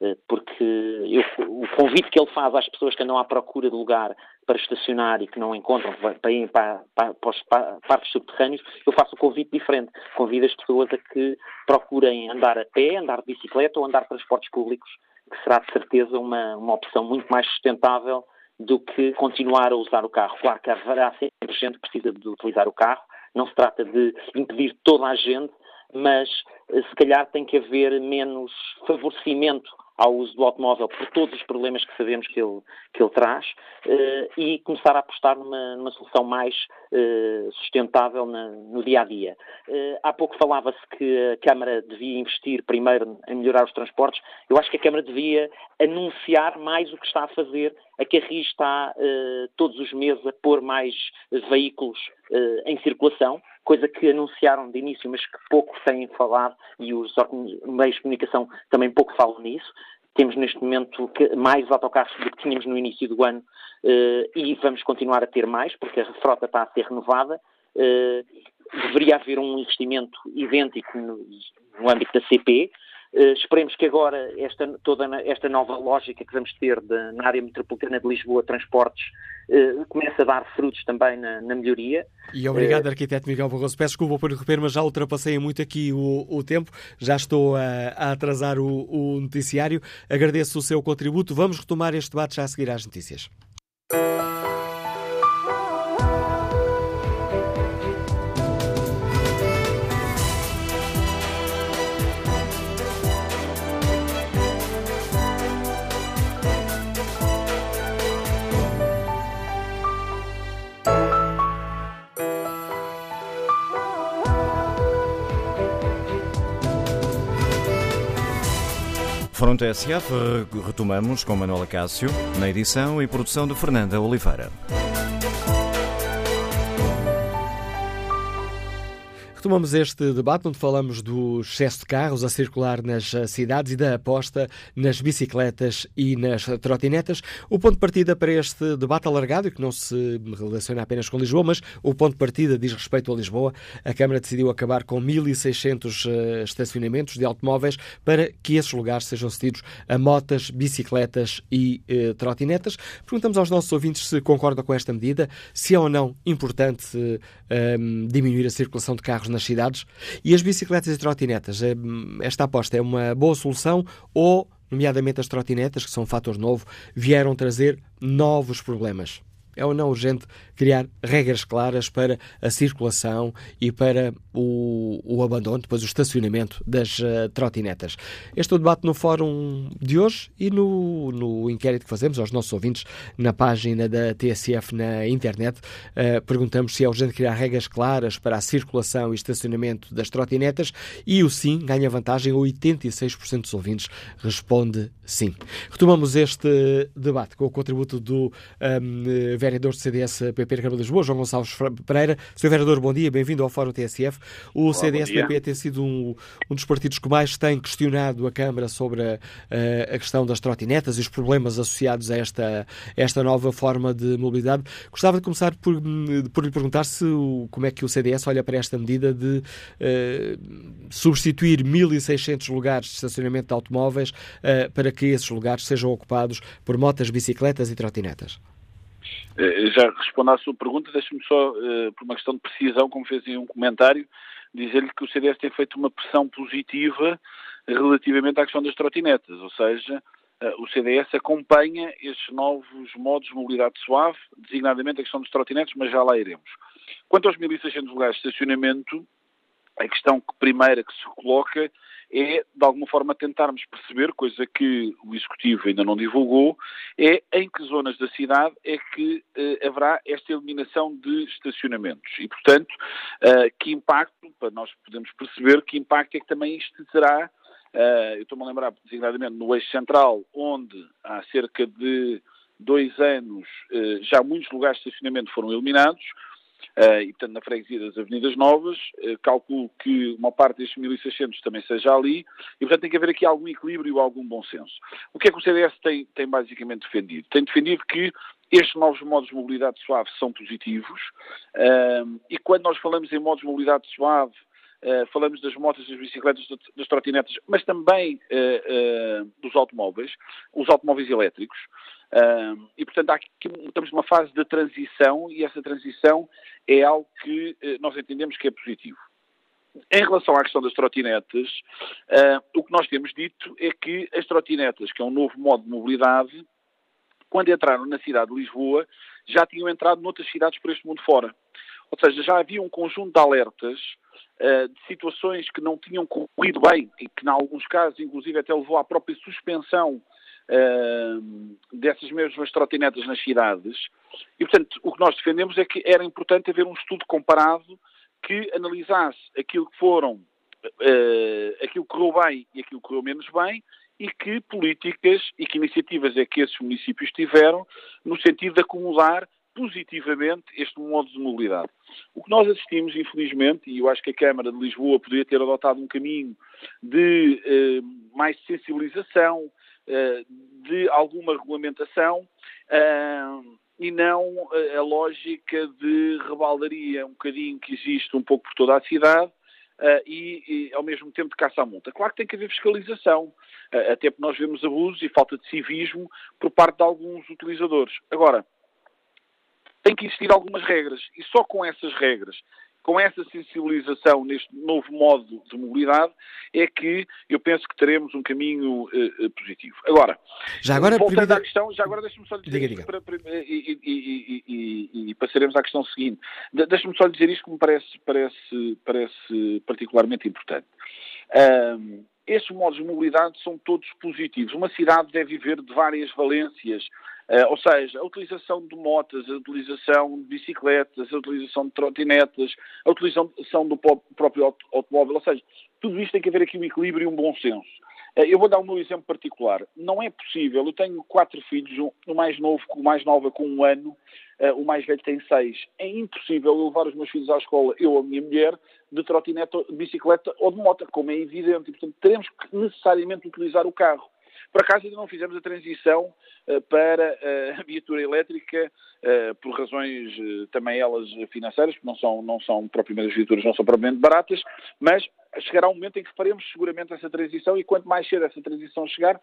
eh, porque eu, o convite que ele faz às pessoas que andam à procura de lugar para estacionar e que não encontram para ir para, para, para os parques subterrâneos, eu faço um convite diferente. Convido as pessoas a que procurem andar a pé, andar de bicicleta ou andar de transportes públicos, que será de certeza uma, uma opção muito mais sustentável do que continuar a usar o carro. Claro que haverá sempre gente que precisa de utilizar o carro, não se trata de impedir toda a gente, mas eh, se calhar tem que haver menos favorecimento ao uso do automóvel por todos os problemas que sabemos que ele, que ele traz uh, e começar a apostar numa, numa solução mais uh, sustentável no dia a dia. Há pouco falava-se que a Câmara devia investir primeiro em melhorar os transportes. Eu acho que a Câmara devia anunciar mais o que está a fazer. A Carris está todos os meses a pôr mais veículos em circulação coisa que anunciaram de início, mas que pouco têm falado e os meios de comunicação também pouco falam nisso. Temos neste momento mais autocarros do que tínhamos no início do ano eh, e vamos continuar a ter mais, porque a frota está a ser renovada. Eh, deveria haver um investimento idêntico no, no âmbito da CP, Uh, esperemos que agora esta, toda esta nova lógica que vamos ter de, na área metropolitana de Lisboa, transportes, uh, comece a dar frutos também na, na melhoria. E obrigado, uh, arquiteto Miguel Barroso. Peço desculpa por interromper, mas já ultrapassei muito aqui o, o tempo, já estou a, a atrasar o, o noticiário. Agradeço o seu contributo. Vamos retomar este debate já a seguir às notícias. Fronte SF, retomamos com Manuela Cássio, na edição e produção de Fernanda Oliveira. Retomamos este debate onde falamos do excesso de carros a circular nas eh, cidades e da aposta nas bicicletas e nas trotinetas. O ponto de partida para este debate alargado, e que não se relaciona apenas com Lisboa, mas o ponto de partida diz respeito a Lisboa. A Câmara decidiu acabar com 1.600 eh, estacionamentos de automóveis para que esses lugares sejam cedidos a motas, bicicletas e eh, trotinetas. Perguntamos aos nossos ouvintes se concordam com esta medida, se é ou não importante eh, diminuir a circulação de carros nas cidades. E as bicicletas e trotinetas, eh, esta aposta é uma boa solução ou, nomeadamente as trotinetas, que são um fator novo, vieram trazer novos problemas? É ou não urgente criar regras claras para a circulação e para o, o abandono, depois o estacionamento das uh, trotinetas? Este é o debate no fórum de hoje e no, no inquérito que fazemos aos nossos ouvintes na página da TSF na internet. Uh, perguntamos se é urgente criar regras claras para a circulação e estacionamento das trotinetas e o sim ganha vantagem. 86% dos ouvintes responde sim. Retomamos este debate com o contributo do um, vereador do CDS-PP de Câmara de Lisboa, João Gonçalves Pereira. Sr. Vereador, bom dia, bem-vindo ao Fórum TSF. O CDS-PP tem sido um, um, dos partidos que mais tem questionado a Câmara sobre a, a, questão das trotinetas e os problemas associados a esta, esta nova forma de mobilidade. Gostava de começar por, por lhe perguntar se como é que o CDS olha para esta medida de uh, substituir 1.600 lugares de estacionamento de automóveis uh, para que esses lugares sejam ocupados por motas, bicicletas e trotinetas. Eh, já respondo à sua pergunta, deixe-me só, uh, por uma questão de precisão, como fez em um comentário, dizer-lhe que o CDS tem feito uma pressão positiva relativamente à questão das trotinetas, ou seja, uh, o CDS acompanha estes novos modos de mobilidade suave, designadamente a questão dos trotinetes, mas já lá iremos. Quanto aos 1.600 lugares de estacionamento, a questão primeira que se coloca é, de alguma forma, tentarmos perceber, coisa que o Executivo ainda não divulgou, é em que zonas da cidade é que eh, haverá esta eliminação de estacionamentos. E, portanto, eh, que impacto, para nós podermos perceber, que impacto é que também isto terá, eh, eu estou-me a lembrar, designadamente, no eixo central, onde há cerca de dois anos já muitos lugares de estacionamento foram eliminados, e, portanto, na freguesia das Avenidas Novas, uh, calculo que uma parte destes 1.600 também seja ali, e, portanto, tem que haver aqui algum equilíbrio algum bom senso. O que é que o CDS tem, tem basicamente defendido? Tem defendido que estes novos modos de mobilidade suave são positivos, uh, e quando nós falamos em modos de mobilidade suave, Uh, falamos das motos, das bicicletas, das trotinetas, mas também dos automóveis, os automóveis elétricos. E, portanto, aqui, estamos numa fase de transição e essa transição é algo que nós entendemos que é positivo. Em relação à questão das trotinetas, o que nós temos dito é que as trotinetas, que é um novo modo de mobilidade, quando entraram na cidade de Lisboa, já tinham entrado noutras cidades por este mundo fora. Ou seja, já havia um conjunto de alertas uh, de situações que não tinham corrido bem e que, em alguns casos, inclusive, até levou à própria suspensão dessas mesmas trotinetas nas cidades. E, portanto, o que nós defendemos é que era importante haver um estudo comparado que analisasse aquilo que foram, uh, aquilo que correu bem e aquilo que correu menos bem e que políticas e que iniciativas é que esses municípios tiveram no sentido de acumular positivamente este modo de mobilidade. O que nós assistimos, infelizmente, e eu acho que a Câmara de Lisboa poderia ter adotado um caminho de eh, mais sensibilização, de alguma regulamentação, eh, e não eh, a lógica de rebaldaria um bocadinho que existe um pouco por toda a cidade, Uh, e, e, ao mesmo tempo de caça à multa. Claro que tem que haver fiscalização, uh, até porque nós vemos abusos e falta de civismo por parte de alguns utilizadores. Agora, tem que existir algumas regras e só com essas regras, com essa sensibilização neste novo modo de mobilidade, é que eu penso que teremos um caminho uh, positivo. Agora, já agora voltando primeiro... à questão, já agora deixe-me só dizer diga, diga. Para, para, e, e, e, e, passaremos à questão seguinte. De, deixe-me só dizer isto que me parece, parece, parece particularmente importante. Um, estes modos de mobilidade são todos positivos. Uma cidade deve viver de várias valências, Uh, ou seja, a utilização de motas, a utilização de bicicletas, a utilização de trotinetas, a utilização do próprio automóvel, ou seja, tudo isto tem que haver aqui um equilíbrio e um bom senso. Uh, eu vou dar o meu exemplo particular. Não é possível, eu tenho quatro filhos, o mais novo, o mais nova com um ano, uh, o mais velho tem seis. É impossível eu levar os meus filhos à escola, eu ou a minha mulher, de trotinete, de bicicleta ou de moto, como é evidente. E, portanto, teremos que necessariamente utilizar o carro. Por acaso ainda não fizemos a transição uh, para uh, a viatura elétrica, uh, por razões também elas financeiras, que não são, não são propriamente as viaturas, não são propriamente baratas, mas chegará um momento em que faremos seguramente essa transição e quanto mais cedo essa transição chegar,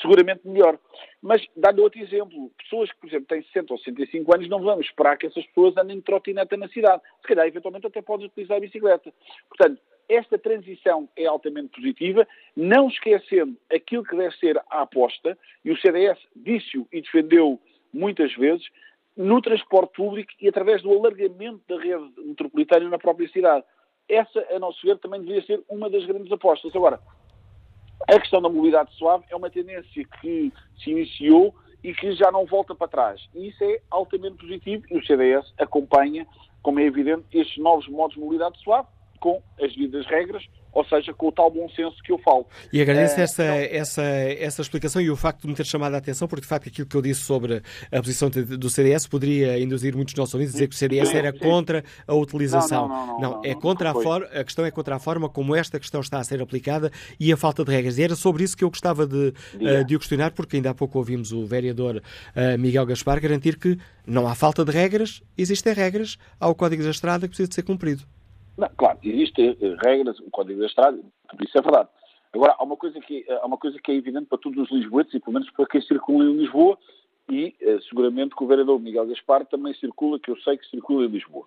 seguramente melhor. Mas, dando outro exemplo, pessoas que, por exemplo, têm 60 ou 65 anos, não vamos esperar que essas pessoas andem de trotineta na cidade. Se calhar, eventualmente, até podem utilizar a bicicleta. Portanto, esta transição é altamente positiva, não esquecendo aquilo que deve ser a aposta, e o CDS disse-o e defendeu muitas vezes, no transporte público e através do alargamento da rede metropolitana na própria cidade. Essa, a nosso ver, também deveria ser uma das grandes apostas. Agora, a questão da mobilidade suave é uma tendência que se iniciou e que já não volta para trás. E isso é altamente positivo e o CDS acompanha, como é evidente, estes novos modos de mobilidade suave com as devidas regras, ou seja, com o tal bom senso que eu falo. E agradeço uh, essa, essa, essa explicação e o facto de me ter chamado a atenção, porque de facto aquilo que eu disse sobre a posição do CDS poderia induzir muitos nossos ouvintes a dizer que o CDS era contra a utilização. Não, não, não, não é contra a forma, a questão é contra a forma como esta questão está a ser aplicada e a falta de regras. E era sobre isso que eu gostava de, uh, de o questionar, porque ainda há pouco ouvimos o vereador uh, Miguel Gaspar garantir que não há falta de regras, existem regras, há o Código da Estrada que precisa de ser cumprido. Não, claro, existem eh, regras, o Código da Estrada, tudo isso é verdade. Agora, há uma, coisa que, há uma coisa que é evidente para todos os lisboetas e pelo menos para quem circula em Lisboa e eh, seguramente que o vereador Miguel Gaspar também circula, que eu sei que circula em Lisboa.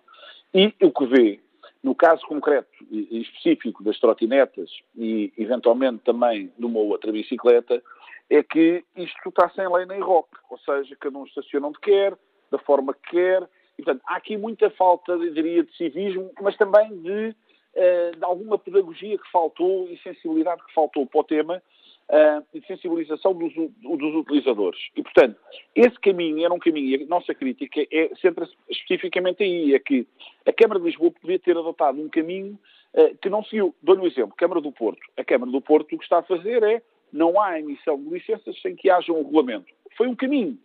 E o que vê, no caso concreto e específico das trotinetas e eventualmente também de uma outra bicicleta, é que isto está sem lei nem rock, ou seja, cada um estaciona onde quer, da forma que quer, e, portanto, há aqui muita falta, diria, de civismo, mas também de, uh, de alguma pedagogia que faltou e sensibilidade que faltou para o tema uh, e de sensibilização dos, dos, utilizadores. E, portanto, esse caminho era um caminho, e a nossa crítica é centra-se especificamente aí, é que a Câmara de Lisboa poderia ter adotado um caminho uh, que não seguiu. Dou-lhe um exemplo, Câmara do Porto. A Câmara do Porto o que está a fazer é não há emissão de licenças sem que haja um regulamento. Foi um caminho.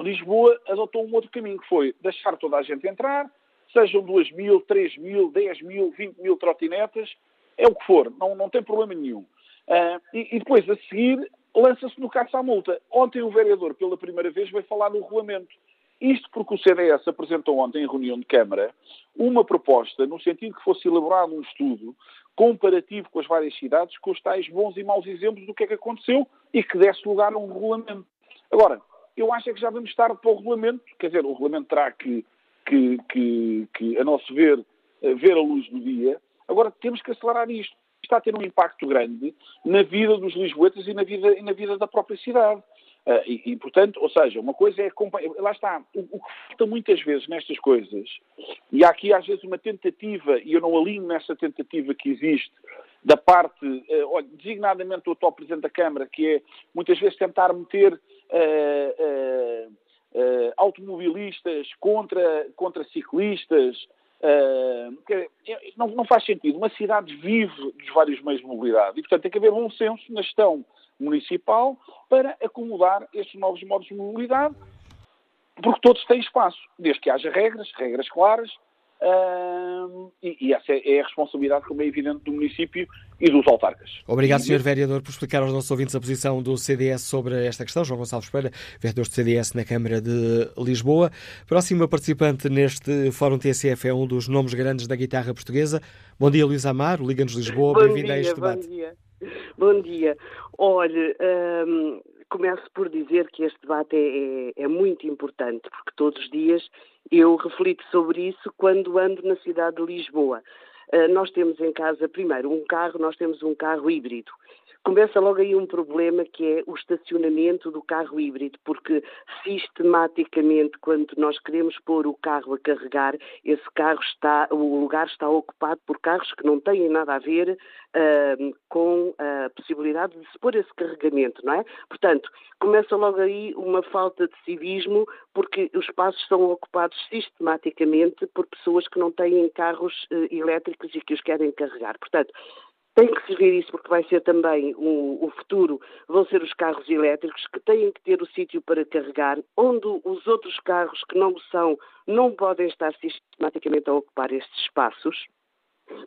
Lisboa adotou um outro caminho, que foi deixar toda a gente entrar, sejam 2 mil, 3 mil, 10 mil, 20 mil trotinetas, é o que for, não, não tem problema nenhum. Uh, e, e, depois, a seguir, lança-se no caça à multa. Ontem o vereador, pela primeira vez, veio falar no regulamento. Isto porque o CDS apresentou ontem em reunião de Câmara uma proposta no sentido que fosse elaborado um estudo comparativo com as várias cidades, com os tais bons e maus exemplos do que é que aconteceu e que desse lugar a um regulamento. Agora, eu acho é que já vamos tarde para o regulamento, quer dizer, o regulamento terá que, que, que, que a nosso ver, eh, ver a luz do dia. Agora, temos que acelerar isto. Está a ter um impacto grande na vida dos lisboetas e na vida, e na vida da própria cidade. Uh, e, e, portanto, ou seja, uma coisa é. Lá está. O, o, que falta muitas vezes nestas coisas, e há aqui às vezes uma tentativa, e eu não alinho nessa tentativa que existe, da parte, uh, designadamente do atual Presidente da Câmara, que é muitas vezes tentar meter uh, uh, automobilistas contra, contra ciclistas. Não, não, faz sentido. Uma cidade vive dos vários meios de mobilidade e, portanto, tem que haver um senso na gestão municipal para acomodar estes novos modos de mobilidade, porque todos têm espaço, desde que haja regras, regras claras, Uh, e, e, essa é, a responsabilidade, como é evidente, do município e dos autarcas. Obrigado, Sr. Vereador, por explicar aos nossos ouvintes a posição do CDS sobre esta questão. João Gonçalves Pereira, vereador do CDS na Câmara de Lisboa. Próximo participante neste Fórum TSF é um dos nomes grandes da guitarra portuguesa. Bom dia, Luís Amaro, Liga-nos Lisboa. Bem-vindo a este debate. Bom dia. Bom dia. Olha, começo por dizer que este debate é, é, é, muito importante, porque todos os dias eu reflito sobre isso quando ando na cidade de Lisboa. Uh, nós temos em casa, primeiro, um carro, nós temos um carro híbrido. Começa logo aí um problema que é o estacionamento do carro híbrido, porque sistematicamente, quando nós queremos pôr o carro a carregar, esse carro está, o lugar está ocupado por carros que não têm nada a ver uh, com a possibilidade de se pôr esse carregamento, não é? Portanto, começa logo aí uma falta de civismo, porque os espaços são ocupados sistematicamente por pessoas que não têm carros uh, elétricos e que os querem carregar. Portanto, tem que se ver isso porque vai ser também o, o, futuro, vão ser os carros elétricos que têm que ter o sítio para carregar, onde os outros carros que não são não podem estar sistematicamente a ocupar estes espaços.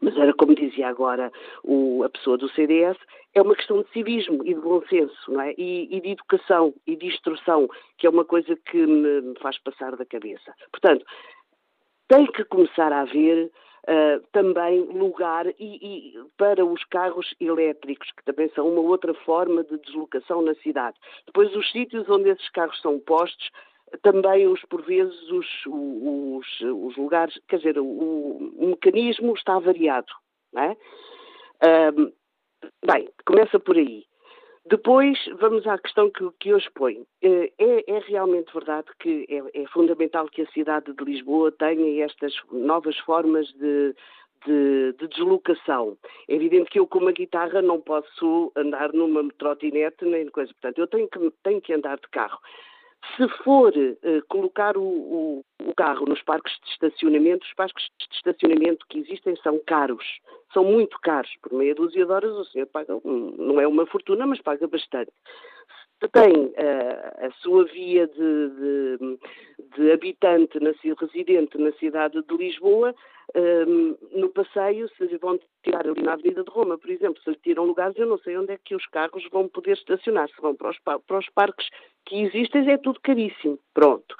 Mas era como dizia agora o, a pessoa do CDS, é uma questão de civismo e de bom senso, não é? E, e de educação e de instrução, que é uma coisa que me, me faz passar da cabeça. Portanto, tem que começar a haver uh, também lugar e, e, para os carros elétricos, que também são uma outra forma de deslocação na cidade. Depois, os sítios onde esses carros são postos, também os, por vezes, os, os, os lugares, quer dizer, o, o, mecanismo está variado, não é? Bem, começa por aí. Depois, vamos à questão que, que hoje põe. Eh, é, é, realmente verdade que é, é, fundamental que a cidade de Lisboa tenha estas novas formas de, de, de, deslocação. É evidente que eu, com uma guitarra, não posso andar numa trotinete nem coisa. Portanto, eu tenho que, tenho que andar de carro. Se for uh, colocar o, o, o, carro nos parques de estacionamento, os parques de estacionamento que existem são caros, são muito caros. Por meia dúzia de horas o senhor paga, um, não é uma fortuna, mas paga bastante. Tem uh, a sua via de, de, de habitante, na, residente na cidade de Lisboa, um, no passeio, se vão tirar ali na Avenida de Roma, por exemplo, se lhe tiram lugares, eu não sei onde é que os carros vão poder estacionar. Se vão para os, para os parques que existem, é tudo caríssimo. Pronto.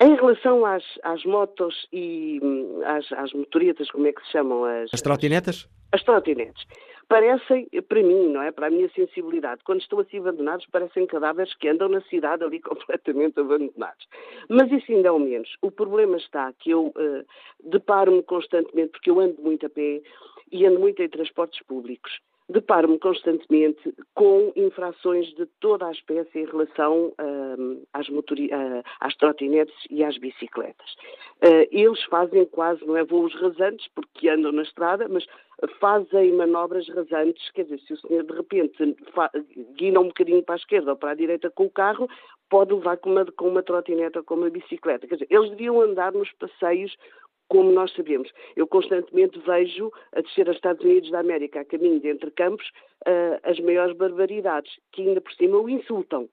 Em relação às, às motos e hum, às, às motoretas, como é que se chamam? As, as trotinetas? As, as trotinetas parecem, para mim, não é? Para a minha sensibilidade, quando estão assim abandonados, parecem cadáveres que andam na cidade ali completamente abandonados. Mas isso ainda é o menos. O problema está que eu uh, deparo-me constantemente, porque eu ando muito a pé e ando muito em transportes públicos deparo-me constantemente com infrações de toda a espécie em relação uh, às, motori uh, às trotinetes e às bicicletas. Uh, eles fazem quase, não é voos rasantes, porque andam na estrada, mas fazem manobras rasantes, quer dizer, se o senhor de repente guina um bocadinho para a esquerda ou para a direita com o carro, pode levar com uma, com uma trotineta ou com uma bicicleta. Quer dizer, eles deviam andar nos passeios como nós sabemos. Eu constantemente vejo a descer aos Estados Unidos da América, a caminho de entre campos, uh, as maiores barbaridades, que ainda por cima o insultam.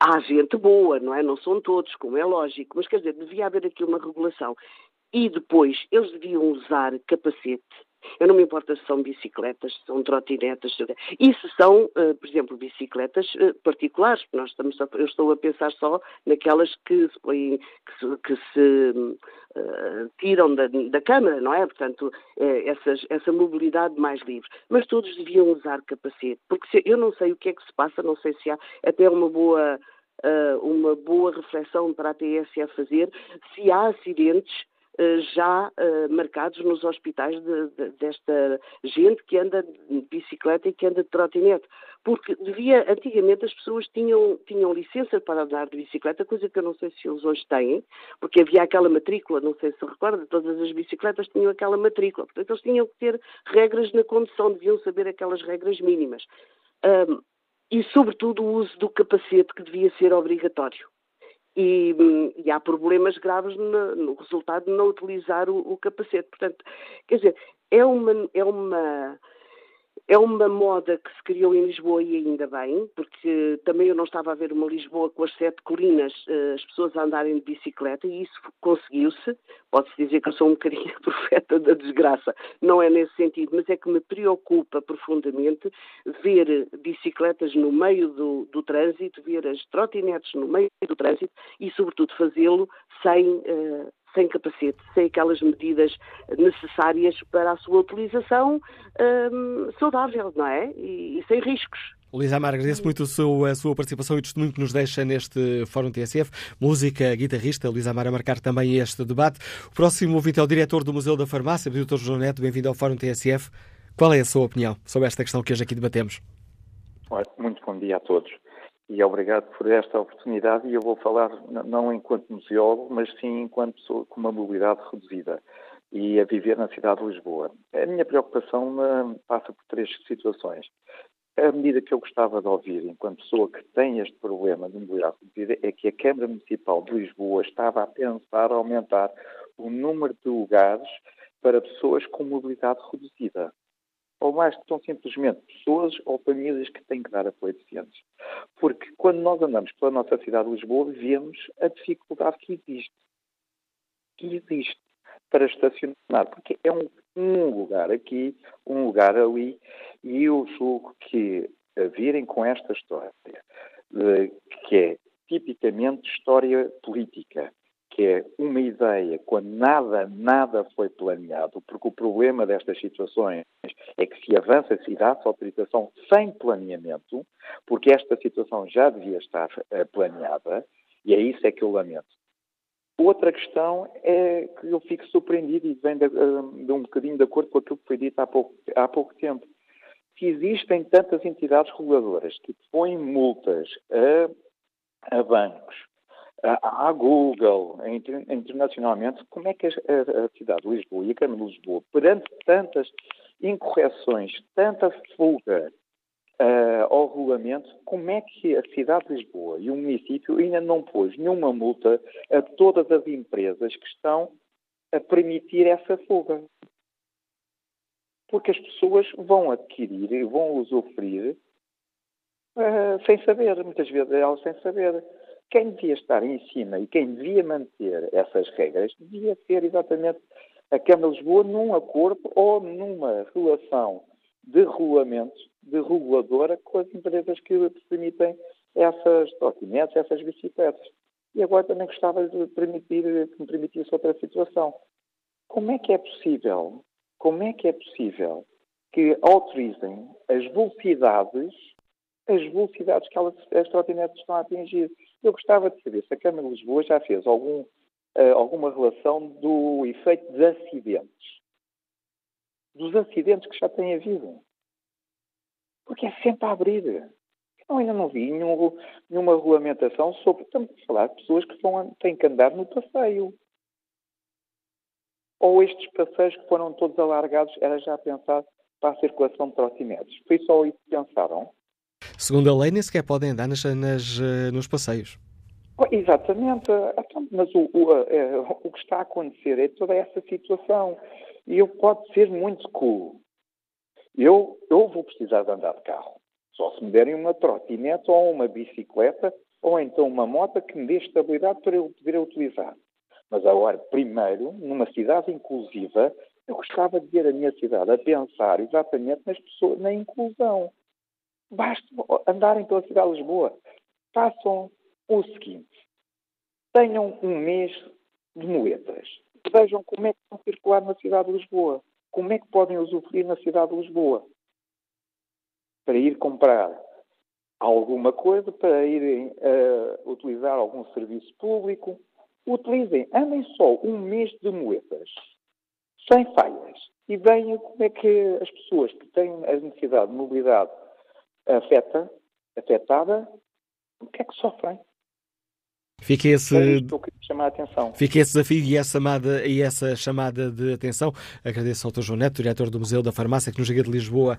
Há gente boa, não é? Não são todos, como é lógico, mas quer dizer, devia haver aqui uma regulação. E depois, eles deviam usar capacete, eu não me importo se são bicicletas, se são trotinetas, e se são, uh, por exemplo, bicicletas uh, particulares, nós estamos a, eu estou a pensar só naquelas que que que se uh, tiram da, da Câmara, não é? Portanto, essas, essa mobilidade mais livre. Mas todos deviam usar capacete, porque se, eu não sei o que é que se passa, não sei se há até uma boa, uma boa reflexão para a TSE fazer, se há acidentes eh, já uh, marcados nos hospitais de, de, desta gente que anda de bicicleta e que anda de trotinete. Porque devia, antigamente as pessoas tinham, tinham licença para andar de bicicleta, coisa que eu não sei se eles hoje têm, porque havia aquela matrícula, não sei se recorda, todas as bicicletas tinham aquela matrícula. Portanto, eles tinham que ter regras na condução, deviam saber aquelas regras mínimas. Um, e, sobretudo, o uso do capacete, que devia ser obrigatório e, e há problemas graves no, no, resultado de não utilizar o, o, capacete. Portanto, quer dizer, é uma, é uma é uma moda que se criou em Lisboa e ainda bem, porque também eu não estava a ver uma Lisboa com as sete colinas, eh, as pessoas a andarem de bicicleta e isso conseguiu-se. Pode-se dizer que eu sou um bocadinho profeta da desgraça, não é nesse sentido, mas é que me preocupa profundamente ver bicicletas no meio do, do trânsito, ver as trotinetes no meio do trânsito e, sobretudo, fazê-lo sem, uh, sem capacete, sem aquelas medidas necessárias para a sua utilização hum, saudável, não é? E, e sem riscos. Luís Amar, agradeço muito a sua, a sua participação e o testemunho que nos deixa neste Fórum TSF. Música, guitarrista, Luís Amar a marcar também este debate. O próximo ouvinte é o diretor do Museu da Farmácia, o Dr. João Neto. Bem-vindo ao Fórum TSF. Qual é a sua opinião sobre esta questão que hoje aqui debatemos? Muito bom dia a todos e obrigado por esta oportunidade. E eu vou falar não enquanto museólogo, mas sim enquanto pessoa com uma mobilidade reduzida e a viver na cidade de Lisboa. A minha preocupação uh, passa por três situações. A medida que eu gostava de ouvir, enquanto pessoa que tem este problema de mobilidade reduzida, é que a Câmara Municipal de Lisboa estava a pensar aumentar o número de lugares para pessoas com mobilidade reduzida. Ou mais que são simplesmente pessoas ou famílias que têm que dar apoio a deficientes. Porque quando nós andamos pela nossa cidade de Lisboa, vemos a dificuldade que existe. Que existe para estacionar, porque é um, um lugar aqui, um lugar ali, e eu julgo que virem com esta história, que é tipicamente história política, que é uma ideia quando nada, nada foi planeado, porque o problema destas situações é que se avança, se dá-se autorização sem planeamento, porque esta situação já devia estar uh, planeada, e é isso é que eu lamento. Outra questão é que eu fico surpreendido e vem de, eh, de, um bocadinho de acordo com aquilo que foi dito há pouco, há pouco tempo. Que existem tantas entidades reguladoras que põem multas a, a bancos, à Google, internacionalmente, como é que a, cidade de Lisboa e a Câmara de Lisboa, perante tantas incorreções, tanta fuga uh, ao regulamento, como é que a cidade de Lisboa e o município ainda não pôs nenhuma multa a todas as empresas que estão a permitir essa fuga? Porque as pessoas vão adquirir vão usufruir uh, sem saber, muitas vezes elas sem saber quem devia estar em cima e quem devia manter essas regras devia ser exatamente a Câmara de Lisboa num acordo ou numa relação de regulamento, de reguladora com as empresas que permitem essas trotinetes, essas bicicletas. E agora também gostava de permitir que me permitisse outra situação. Como é que é possível, como é que é possível que autorizem as velocidades as velocidades que elas, as trotinetes estão a atingir. Eu gostava de saber se a Câmara de Lisboa já fez algum, uh, alguma relação do efeito de acidentes. Dos acidentes que já têm havido. Porque é sempre a abrir. Eu ainda não vi nenhum, nenhuma regulamentação sobre. Estamos a falar de pessoas que vão, têm que andar no passeio. Ou estes passeios que foram todos alargados era já pensado para a circulação de trotinetes. Foi só isso que pensaram? Segundo a lei, nem sequer podem andar nas, nas eh, nos passeios. Exatamente. Então, mas o, o, é, o, que está a acontecer é toda essa situação. E eu pode ser muito cool. Eu, eu vou precisar de andar de carro. Só se me derem uma trotinete ou uma bicicleta ou então uma moto que me dê estabilidade para eu poder utilizar. Mas agora, primeiro, numa cidade inclusiva, eu gostava de ver a minha cidade a pensar exatamente nas pessoas, na inclusão. Basta andarem pela cidade de Lisboa. Façam o seguinte. Tenham um mês de moedas. Vejam como é que vão circular na cidade de Lisboa. Como é que podem usufruir na cidade de Lisboa. Para ir comprar alguma coisa, para irem uh, utilizar algum serviço público. Utilizem, andem só um mês de moedas, sem falhas, e vejam como é que as pessoas que têm a necessidade de mobilidade afeta, afetada, o que é que sofrem? Fica esse, é atenção. Fica esse desafio e essa, chamada, e essa chamada de atenção. Agradeço ao Dr. João Neto, diretor do Museu da Farmácia, que nos chega de Lisboa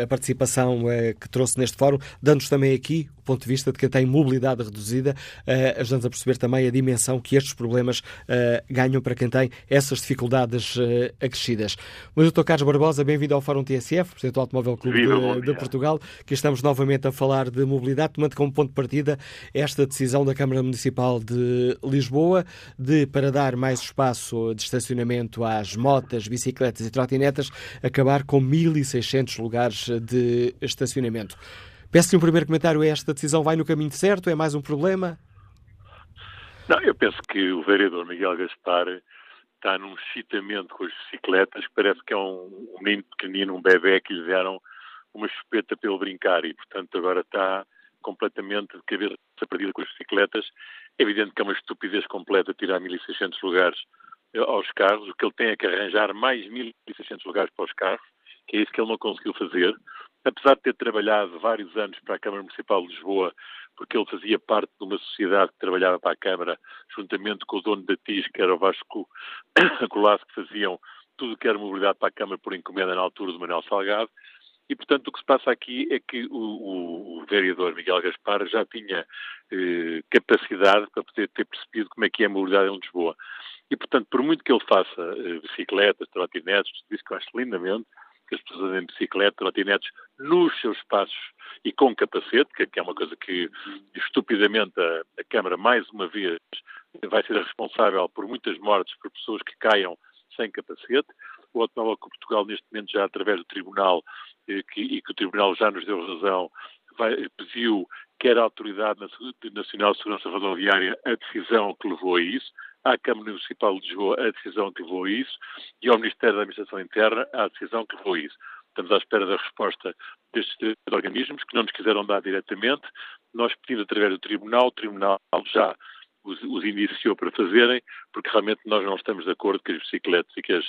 a participação eh, que trouxe neste fórum, dando-nos também aqui o ponto de vista de quem tem mobilidade reduzida, eh, ajudando-nos a perceber também a dimensão que estes problemas eh, ganham para quem tem essas dificuldades acrescidas. Mas, Dr. Carlos Barbosa, bem-vindo ao Fórum TSF, Presidente do Automóvel Clube Viva, de, de Portugal, que estamos novamente a falar de mobilidade, tomando como ponto de partida esta decisão da Câmara Municipal de Lisboa de, para dar mais espaço de estacionamento às motas, bicicletas e trotinetas, acabar com 1.600 lugares de estacionamento. Peço-lhe um primeiro comentário. Esta decisão vai no caminho certo? É mais um problema? Não, eu penso que o vereador Miguel Gaspar está num excitamento com as bicicletas, que parece que é um, um menino pequenino, um bebê que lhe deram uma chupeta pelo brincar e, portanto, agora está completamente de cabeça perdida com as bicicletas. É evidente que é uma estupidez completa tirar 1.600 lugares eh, aos carros. O que ele tem é que arranjar mais 1.600 lugares para os carros, que é isso que ele não conseguiu fazer. Apesar de ter trabalhado vários anos para a Câmara Municipal de Lisboa, porque ele fazia parte de uma sociedade que trabalhava para a Câmara, juntamente com o dono da TIS, que era o Vasco Colasso, que faziam tudo o que era mobilidade para a Câmara por encomenda na altura do Manuel Salgado, e, portanto, o que se passa aqui é que o, o, vereador Miguel Gaspar já tinha eh, capacidade para poder ter percebido como é que é a mobilidade em Lisboa. E, portanto, por muito que ele faça eh, bicicletas, trotinetes, tudo isso que eu acho lindamente, que as pessoas andem de bicicleta, trotinetes, nos seus espaços e com capacete, que é uma coisa que estupidamente a, a Câmara, mais uma vez, vai ser responsável por muitas mortes por pessoas que caiam sem capacete. O Automóvel que Portugal, neste momento, já através do Tribunal, que, e que o Tribunal já nos deu razão, vai, pediu quer a Autoridade Nacional de Segurança Rodoviária a decisão que levou a isso, à Câmara Municipal de Lisboa a decisão que levou a isso e ao Ministério da Administração Interna a decisão que levou a isso. Estamos à espera da resposta destes três organismos que não nos quiseram dar diretamente. Nós pedimos através do Tribunal, o Tribunal já os, os indiciou para fazerem, porque realmente nós não estamos de acordo que as bicicletas e que as,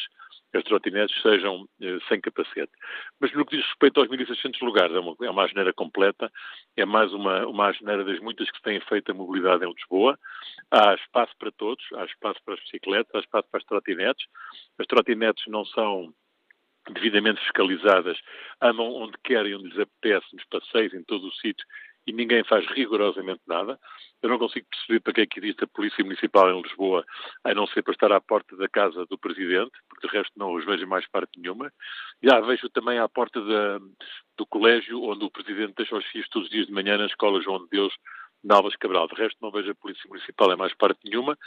as trotinetes sejam eh, sem capacete. Mas no que diz respeito aos 1.600 lugares, é uma, é uma completa, é mais uma, uma das muitas que se têm feito a mobilidade em Lisboa. Há espaço para todos, há espaço para as bicicletas, há espaço para as trotinetes. As trotinetes não são devidamente fiscalizadas, andam onde querem, onde lhes apetece, nos passeios, em todo o sítio, e ninguém faz rigorosamente nada. Eu não consigo perceber para que é que existe a Polícia Municipal em Lisboa, a não ser para estar à porta da casa do Presidente, porque de resto não os vejo mais parte nenhuma. Já vejo também à porta da, do colégio, onde o Presidente deixa os filhos todos os dias de manhã na escola João de Deus, na Alves Cabral. De resto, não vejo a Polícia Municipal em mais parte nenhuma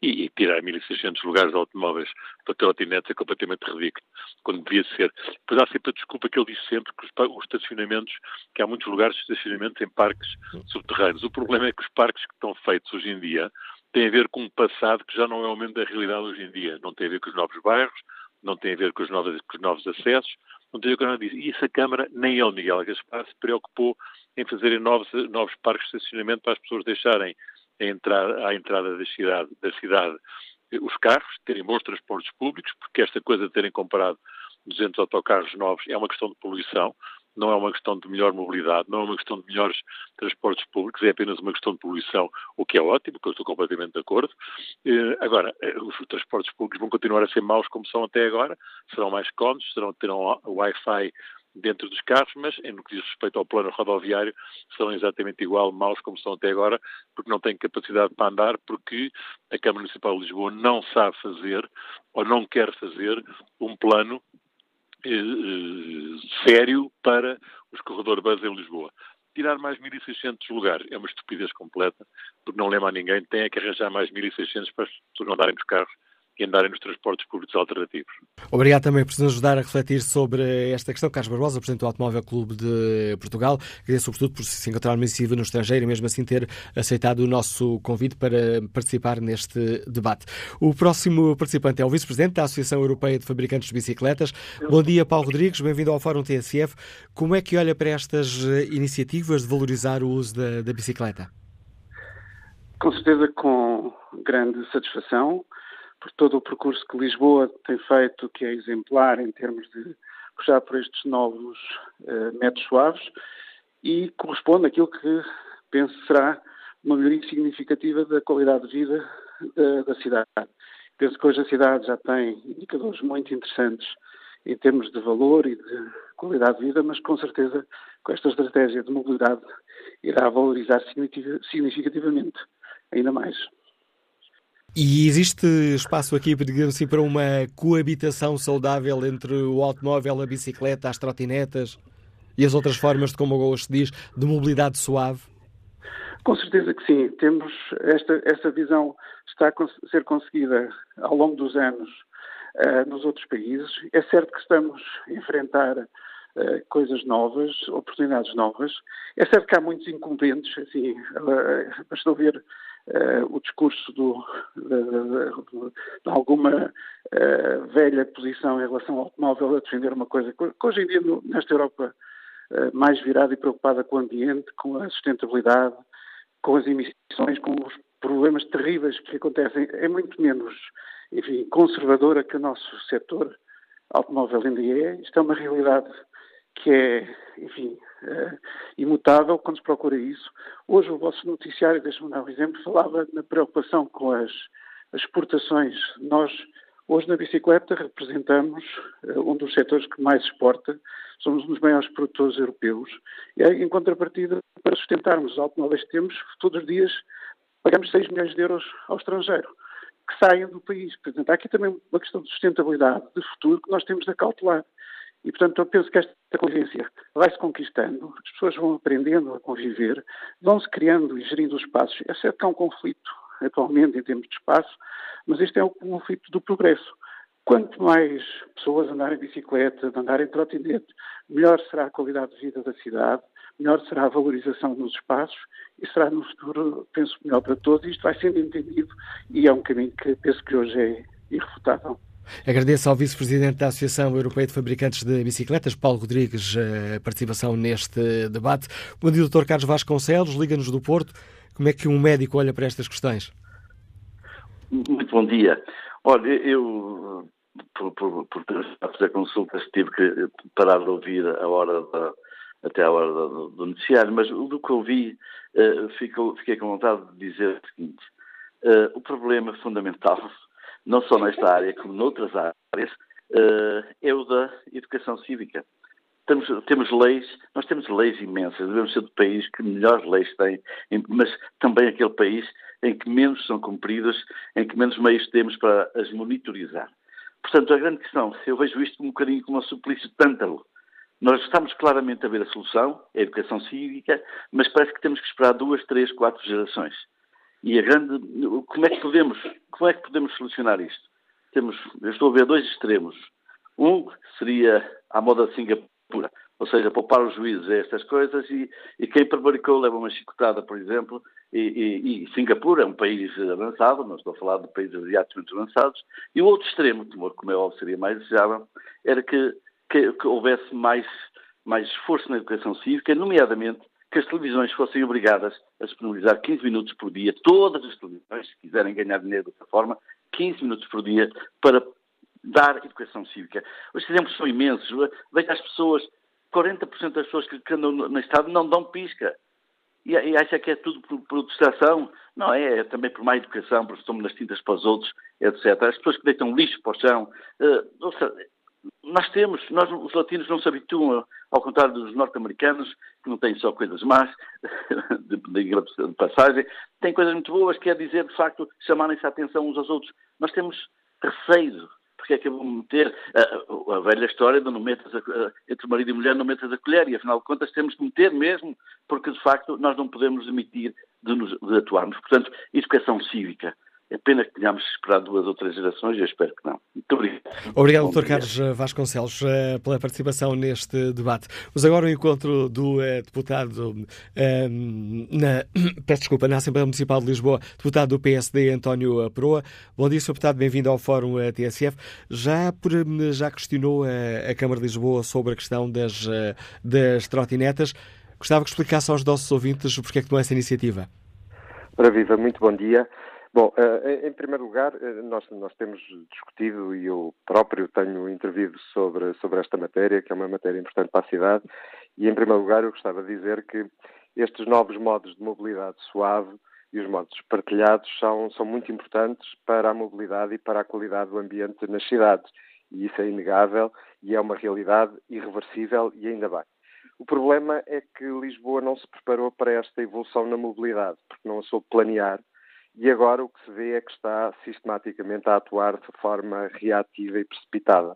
e, e tirar 1.600 lugares de automóveis para trotinetes é completamente ridículo, quando devia ser. Pois há sempre a desculpa que ele diz sempre que os, os estacionamentos, que há muitos lugares de estacionamento em parques subterrâneos. O problema é que os parques que estão feitos hoje em dia têm a ver com um passado que já não é o mesmo da realidade hoje em dia. Não tem a ver com os novos bairros, não tem a ver com os novos, com os novos acessos, não tem a ver com nada disso. E essa Câmara, nem ele, Miguel Gaspar, se preocupou em fazerem novos, novos parques de estacionamento para as pessoas deixarem a entrar, à entrada da cidade, da cidade. Os carros, terem bons transportes públicos, porque esta coisa de terem comprado 200 autocarros novos é uma questão de poluição, não é uma questão de melhor mobilidade, não é uma questão de melhores transportes públicos, é apenas uma questão de poluição, o que é ótimo, que eu estou completamente de acordo. Eh, agora, eh, os transportes públicos vão continuar a ser maus como são até agora, serão mais cómodos, serão, terão Wi-Fi dentro dos carros, mas no que diz respeito ao plano rodoviário, são exatamente igual maus como são até agora, porque não têm capacidade para andar, porque a Câmara Municipal de Lisboa não sabe fazer ou não quer fazer um plano eh, eh sério para os corredores bus em Lisboa. Tirar mais 1.600 lugares é uma estupidez completa, porque não lembra a ninguém, tem é que arranjar mais 1.600 para as pessoas não andarem nos carros e andarem nos transportes públicos alternativos. Obrigado também por nos ajudar a refletir sobre esta questão. Carlos Barbosa, Presidente do Automóvel Clube de Portugal, agradeço sobretudo por se encontrar admissível no estrangeiro e mesmo assim ter aceitado o nosso convite para participar neste debate. O próximo participante é o Vice-Presidente da Associação Europeia de Fabricantes de Bicicletas. Bom dia, Paulo Rodrigues, bem-vindo ao Fórum TSF. Como é que olha para estas iniciativas de valorizar o uso da, da bicicleta? Com certeza com grande satisfação por todo o percurso que Lisboa tem feito, que é exemplar em termos de puxar por estes novos uh, métodos suaves e corresponde àquilo que penso será uma melhoria significativa da qualidade de vida da, da cidade. Penso que hoje a cidade já tem indicadores muito interessantes em termos de valor e de qualidade de vida, mas com certeza com esta estratégia de mobilidade irá valorizar significativamente ainda mais. E existe espaço aqui, digamos assim, para uma coabitação saudável entre o automóvel, a bicicleta, as trotinetas e as outras formas de, como o se diz, de mobilidade suave? Com certeza que sim. Temos esta, esta visão está a ser conseguida ao longo dos anos uh, nos outros países. É certo que estamos a enfrentar uh, coisas novas, oportunidades novas. É certo que há muitos incumbentes, assim, uh, bastou ver o discurso do, de, alguma uh, velha posição em relação ao automóvel a defender uma coisa que hoje em dia nesta Europa uh, mais virada e preocupada com o ambiente, com a sustentabilidade, com as emissões, com os problemas terríveis que acontecem, é muito menos, enfim, conservadora que o nosso setor automóvel ainda é. Isto é uma realidade que é, enfim, uh, imutável quando se procura isso. Hoje o vosso noticiário, deixa-me dar um exemplo, falava na preocupação com as, as exportações. Nós, hoje na bicicleta, representamos uh, um dos setores que mais exporta, somos um dos maiores produtores europeus, e em contrapartida, para sustentarmos os automóveis que temos, todos os dias pagamos 6 milhões de euros ao estrangeiro que saem do país. Portanto, há aqui também uma questão de sustentabilidade, de futuro, que nós temos de acautelar. E, portanto, eu penso que esta convivência vai-se conquistando, as pessoas vão aprendendo a conviver, vão-se criando e gerindo os espaços. É certo que há um conflito atualmente em termos de espaço, mas este é o conflito do progresso. Quanto mais pessoas andarem de bicicleta, andarem de trotinete, melhor será a qualidade de vida da cidade, melhor será a valorização dos espaços e será no futuro, penso, melhor para todos. Isto vai sendo entendido e é um caminho que penso que hoje é irrefutável. Agradeço ao Vice-Presidente da Associação Europeia de Fabricantes de Bicicletas, Paulo Rodrigues, a participação neste debate. Dia, Dr. Carlos Vasconcelos, Liga-nos do Porto. Como é que um médico olha para estas questões? Muito bom dia. Olha, eu, por, por, por fazer consultas, tive que parar de ouvir a hora da, até a hora do, do noticiário, mas do que ouvi, uh, fico, fiquei com vontade de dizer o seguinte: uh, o problema fundamental, não só nesta área como noutras áreas, uh, é o da educação cívica. Temos, temos leis, nós temos leis imensas, devemos ser do país que melhores leis tem, mas também aquele país em que menos são cumpridas, em que menos meios temos para as monitorizar. Portanto, a grande questão, eu vejo isto um bocadinho como um suplício tântalo. Nós estamos claramente a ver a solução, a educação cívica, mas parece que temos que esperar duas, três, quatro gerações. E a grande, como é que podemos, como é que podemos solucionar isto? Temos, eu estou a ver dois extremos. Um seria a moda de Singapura, ou seja, poupar os juízes a estas coisas e, e quem prevaricou leva uma chicotada, por exemplo, e, e, e, Singapura é um país avançado, não estou a falar de países asiáticos avançados, e o outro extremo, como é óbvio seria mais desejável, era que que, que houvesse mais, mais esforço na educação cívica, nomeadamente que as televisões fossem obrigadas a disponibilizar 15 minutos por dia, todas as televisões, se quiserem ganhar dinheiro dessa forma, 15 minutos por dia para dar educação cívica. Os exemplos são imensos. Veja as pessoas, 40% das pessoas que andam no Estado não dão pisca. E, e acha que é tudo por, por distração. Não é, é também por má educação, porque estamos nas tintas para os outros, etc. As pessoas que deitam lixo para o chão. Uh, ou seja, nós temos, nós os latinos não se habituam, ao contrário dos norte-americanos, não têm só coisas más, de, de, passagem, têm coisas muito boas, quer dizer, de facto, chamarem-se a atenção uns aos outros. Nós temos receio, porque é que eu vou meter a, a velha história de não metas a, entre marido e mulher não metas a colher, e afinal de contas temos que meter mesmo, porque de facto nós não podemos demitir de, de atuarmos. Portanto, educação cívica é pena que tenhamos esperado duas ou três gerações e eu espero que não. Muito obrigado. Obrigado, Dr. Carlos Vasconcelos, eh, pela participação neste debate. Mas agora o encontro do uh, deputado, na, peço desculpa, na Assembleia Municipal de Lisboa, deputado do PSD, António Proa. Bom dia, Sr. Deputado, bem-vindo ao Fórum TSF. Já, por, já questionou a, a Câmara de Lisboa sobre a questão das, das trotinetas. Gostava que explicasse aos nossos ouvintes porque é que tomou essa iniciativa. Ora viva, muito bom dia. Bom, eh, em primeiro lugar, eh, nós, nós temos discutido e eu próprio tenho intervido sobre, sobre esta matéria, que é uma matéria importante para a cidade, e em primeiro lugar eu gostava de dizer que estes novos modos de mobilidade suave e os modos partilhados são, são muito importantes para a mobilidade e para a qualidade do ambiente nas cidades. E isso é inegável e é uma realidade irreversível e ainda bem. O problema é que Lisboa não se preparou para esta evolução na mobilidade, porque não a soube planear e agora o que se vê é que está sistematicamente a atuar de forma reativa e precipitada.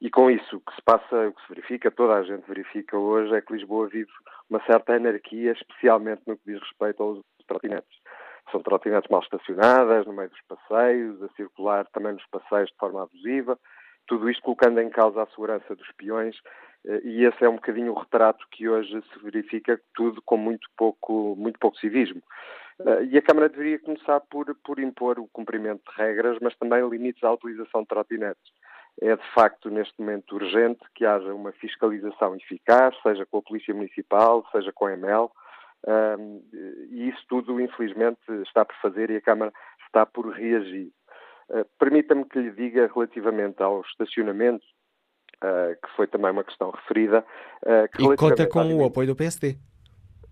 E com isso, o que se passa, o que se verifica, toda a gente verifica hoje, é que Lisboa vive uma certa anarquia, especialmente no que diz respeito aos trotinetes. São trotinetes mal estacionadas, no meio dos passeios, a circular também nos passeios de forma abusiva, tudo isto colocando em causa a segurança dos peões, eh, e esse é um bocadinho o retrato que hoje se verifica, tudo com muito pouco, muito pouco civismo. Uh, e a Câmara deveria começar por, por impor o cumprimento de regras, mas também limites à utilização de trotinetes. É de facto neste momento urgente que haja uma fiscalização eficaz, seja com a Polícia Municipal, seja com a EML, uh, e isso tudo, infelizmente, está por fazer e a Câmara está por reagir. Uh, Permita-me que lhe diga relativamente ao estacionamento, que foi também uma questão referida. e conta com o apoio do PSD.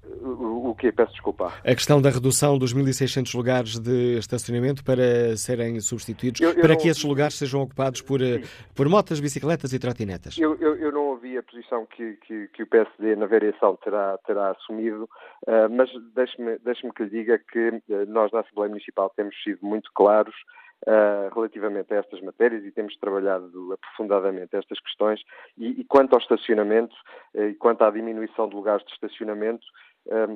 O, quê? Peço desculpa. A questão da redução dos 1.600 lugares de estacionamento para serem substituídos, eu, eu para não... que esses lugares sejam ocupados por, eh, por motas, bicicletas e trotinetas. Eu, eu, não ouvi a posição que, que, que, o PSD na variação terá, terá assumido, uh, mas deixe-me deixe que lhe diga que uh, nós na Assembleia Municipal temos sido muito claros uh, relativamente a estas matérias e temos trabalhado aprofundadamente estas questões. E, e quanto ao estacionamento uh, e quanto à diminuição de lugares de estacionamento,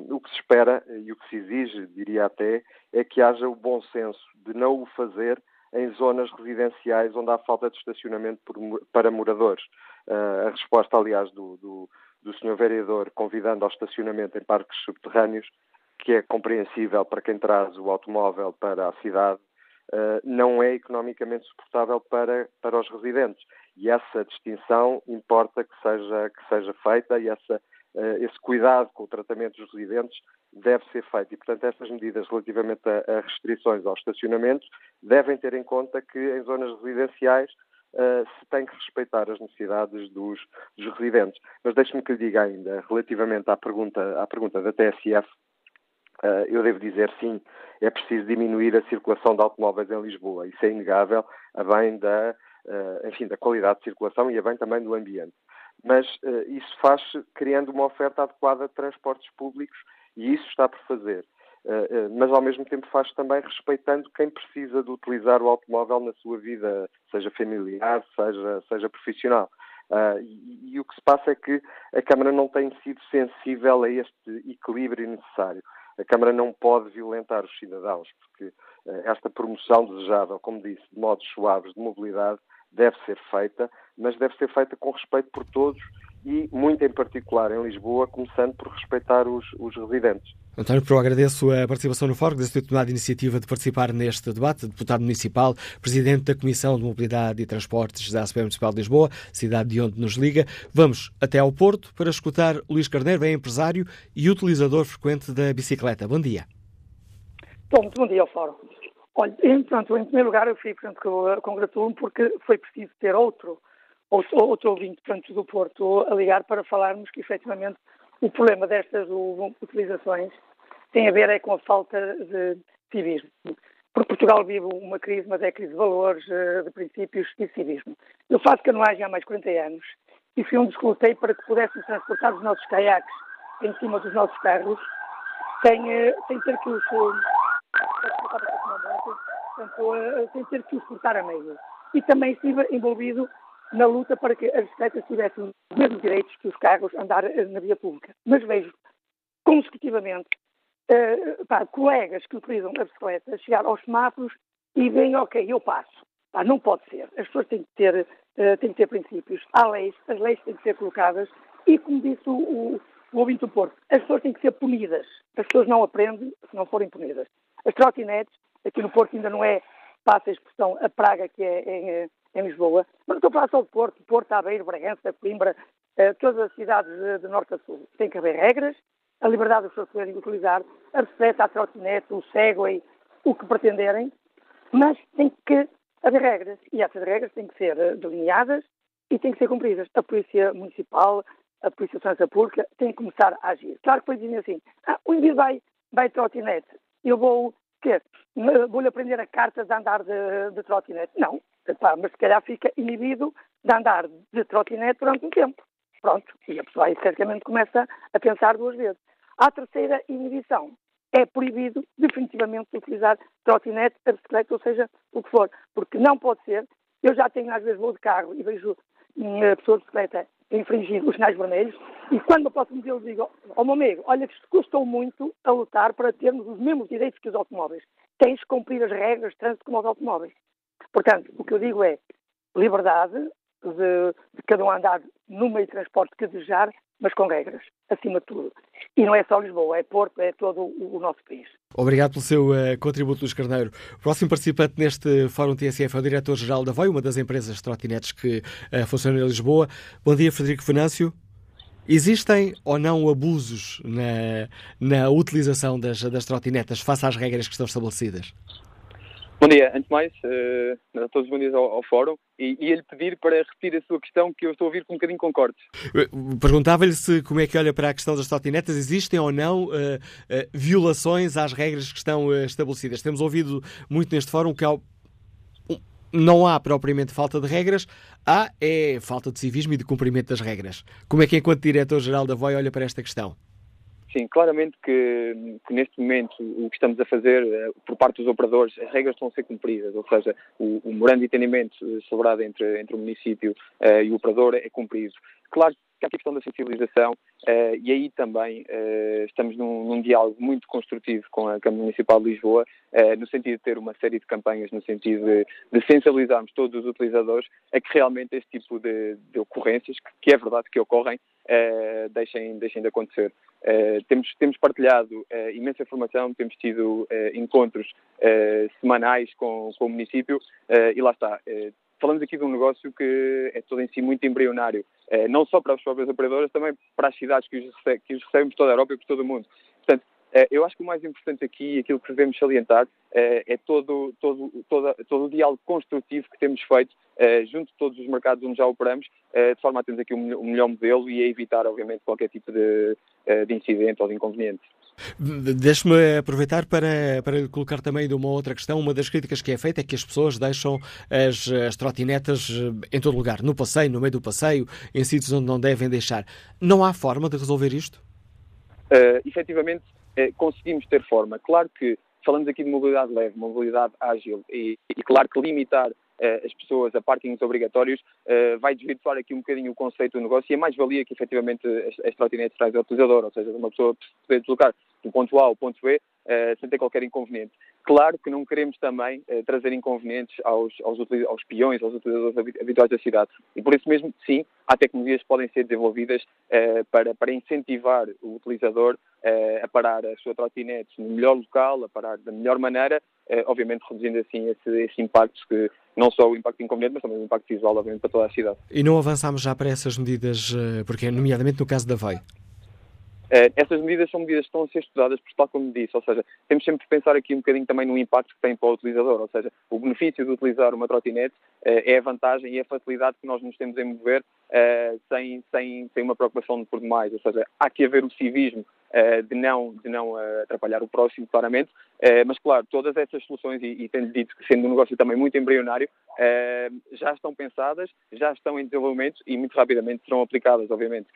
o que se espera e o que se exige, diria até, é que haja o bom senso de não o fazer em zonas residenciais onde há falta de estacionamento para moradores. Uh, a resposta, aliás, do, do, do Sr. Vereador convidando ao estacionamento em parques subterrâneos, que é compreensível para quem traz o automóvel para a cidade, uh, não é economicamente suportável para, para os residentes. E essa distinção importa que seja, que seja feita e essa eh, esse cuidado com o tratamento dos residentes deve ser feito. E, portanto, estas medidas relativamente a, restrições ao estacionamento devem ter em conta que em zonas residenciais uh, se tem que respeitar as necessidades dos, dos residentes. Mas deixe-me que lhe diga ainda, relativamente à pergunta, à pergunta da TSF, eh, eu devo dizer sim, é preciso diminuir a circulação de automóveis em Lisboa. Isso é inegável, a bem da, enfim, da qualidade de circulação e a bem também do ambiente mas uh, isso faz-se criando uma oferta adequada de transportes públicos e isso está por fazer. Uh, uh, mas ao mesmo tempo faz também respeitando quem precisa de utilizar o automóvel na sua vida, seja familiar, seja, seja profissional. E, e, o que se passa é que a Câmara não tem sido sensível a este equilíbrio necessário. A Câmara não pode violentar os cidadãos, porque esta promoção desejável, como disse, de modos suaves de mobilidade, deve ser feita, mas deve ser feita com respeito por todos e, muito em particular, em Lisboa, começando por respeitar os, os residentes. António Pro, agradeço a participação no Fórum, agradeço ter tomado a iniciativa de participar neste debate, deputado municipal, presidente da Comissão de Mobilidade e Transportes da Assembleia Municipal de Lisboa, cidade de onde nos liga. Vamos até ao Porto para escutar Luís Carneiro, é empresário e utilizador frequente da bicicleta. Bom dia. Bom, muito bom dia ao Fórum. Olha, em, pronto, em primeiro lugar eu fico, portanto, congratulo-me porque foi preciso ter outro, outro, outro ouvinte, portanto, do Porto a ligar para falarmos que, efetivamente, o problema destas utilizações tem a ver é com a falta de civismo. Porque Portugal vive uma crise, mas é crise de valores, eh, de princípios e civismo. Eu faço canoagem há mais de 40 anos e fui um lutei para que pudéssemos transportar os nossos caiaques em cima dos nossos carros sem, eh, sem ter que os portanto, sem ter que os cortar a meio. E também estive envolvido na luta para que as bicicletas tivessem os mesmos direitos que os carros andar eh, na via pública. Mas vejo, consecutivamente, uh, pá, colegas que utilizam a bicicleta chegar aos semáforos e veem, ok, eu passo. Pá, não pode ser. As pessoas têm que ter, uh, têm que ter princípios. Há leis, as leis têm que ser colocadas e, como disse o, o, o ouvinte do Porto, as pessoas têm que ser punidas. As pessoas não aprendem se não forem punidas. As trotinetes, aqui no Porto ainda não é, passa a expressão, a praga que é em, em Lisboa, mas não estou a falar só do Porto, Porto, Aveiro, Bragança, Coimbra, eh, todas as cidades de, de, norte a sul. Tem que haver regras, a liberdade das pessoas poderem utilizar a bicicleta, a trotinete, o Segway, o que pretenderem, mas tem que haver regras, e essas regras têm que ser eh, delineadas e têm que ser cumpridas. A Polícia Municipal, a Polícia de Segurança Pública tem que começar a agir. Claro que depois dizem assim, ah, o indivíduo vai, vai trotinete, eu vou? Vou-lhe aprender a carta de andar de, de trotinete. Não, Mas se calhar fica inibido de andar de trotinete durante um tempo. Pronto, e a pessoa aí certamente começa a pensar duas vezes. A terceira inibição é proibido definitivamente utilizar trotinete, bicicleta, ou seja, o que for, porque não pode ser. Eu já tenho, às vezes, vou de carro e vejo a pessoa de bicicleta infringir os sinais vermelhos e quando eu posso dizer, eu digo ao meu amigo, olha que isto custou muito a lutar para termos os mesmos direitos que os automóveis. Tens de cumprir as regras de trânsito como os automóveis. Portanto, o que eu digo é liberdade de, de cada um andar no meio de transporte que desejar, mas com regras, acima de tudo. E não é só Lisboa, é Porto, é todo o, nosso país. Obrigado pelo seu uh, contributo, Luís Carneiro. O próximo participante neste Fórum TSF é o diretor-geral da VOI, uma das empresas de trotinetes que uh, funciona em Lisboa. Bom dia, Frederico Venâncio. Existem ou não abusos na, na utilização das, das trotinetas face às regras que estão estabelecidas? Bom dia. Antes de mais, uh, a todos bom dia ao, ao Fórum e ia-lhe pedir para repetir a sua questão, que eu estou a ouvir com um bocadinho com. Eh, perguntava-lhe se como é que olha para a questão das trotinetas, existem ou não uh, uh, violações às regras que estão estabelecidas. Temos ouvido muito neste Fórum que há, não há propriamente falta de regras, há é falta de civismo e de cumprimento das regras. Como é que, enquanto diretor-geral da VOI, olha para esta questão? Sim, claramente que, que, neste momento o que estamos a fazer eh, por parte dos operadores, as regras estão a ser cumpridas, ou seja, o, o memorando de entendimento celebrado entre, entre o município uh, e o operador é cumprido. Claro que há a questão da sensibilização uh, e aí também uh, estamos num, num, diálogo muito construtivo com a Câmara Municipal de Lisboa, uh, no sentido de ter uma série de campanhas, no sentido de, de sensibilizarmos todos os utilizadores a que realmente este tipo de, de ocorrências, que, que, é verdade que ocorrem, deixem, deixem de acontecer. temos, temos partilhado imensa informação, temos tido encontros semanais com, com o município e lá está falamos aqui de um negócio que é todo em si muito embrionário, eh, não só para as próprias operadoras, também para as cidades que os, recebem, que os recebem por toda a Europa e por todo o mundo. Portanto, eh, eu acho que o mais importante aqui, aquilo que devemos salientar, eh, é todo, todo, todo, todo o diálogo construtivo que temos feito junto de todos os mercados onde já operamos, de forma a termos aqui um melhor modelo e a evitar, obviamente, qualquer tipo de, de incidente ou de inconveniente. Deixe-me aproveitar para, para lhe colocar também de uma outra questão. Uma das críticas que é feita é que as pessoas deixam as, as trotinetas eh, em todo lugar, no passeio, no meio do passeio, em sítios onde não devem deixar. Não há forma de resolver isto? Uh, efetivamente, uh, conseguimos ter forma. Claro que falamos aqui de mobilidade leve, mobilidade ágil e, e claro que limitar as pessoas a parkings obrigatórios uh, vai desvirtuar aqui um bocadinho o conceito do negócio e a mais-valia que efetivamente as, trotinetes traz ao utilizador, ou seja, uma pessoa poder deslocar do ponto A ao ponto B uh, sem ter qualquer inconveniente. Claro que não queremos também trazer inconvenientes aos, aos, aos peões, aos utilizadores habituais da cidade. E por isso mesmo, sim, há tecnologias que podem ser desenvolvidas para, para incentivar o utilizador a parar a sua trotinete no melhor local, a parar da melhor maneira, obviamente reduzindo assim esse, esse impacto que não só o impacto inconveniente, mas também o impacto visual, obviamente, para toda a cidade. E não avançámos já para essas medidas, porque nomeadamente no caso da VEI? Uh, essas medidas são medidas que estão a ser estudadas por tal como disse, ou seja, temos sempre de pensar aqui um bocadinho também no impacto que tem para o utilizador, ou seja, o benefício de utilizar uma trotinete é a vantagem e a facilidade que nós nos temos em mover sem, sem, sem uma preocupação por demais, ou seja, há que haver o civismo de não, de não atrapalhar o próximo, claramente, mas claro, todas essas soluções, e, e tenho dito que sendo um negócio também muito embrionário, já estão pensadas, já estão em desenvolvimento e muito rapidamente serão aplicadas, obviamente,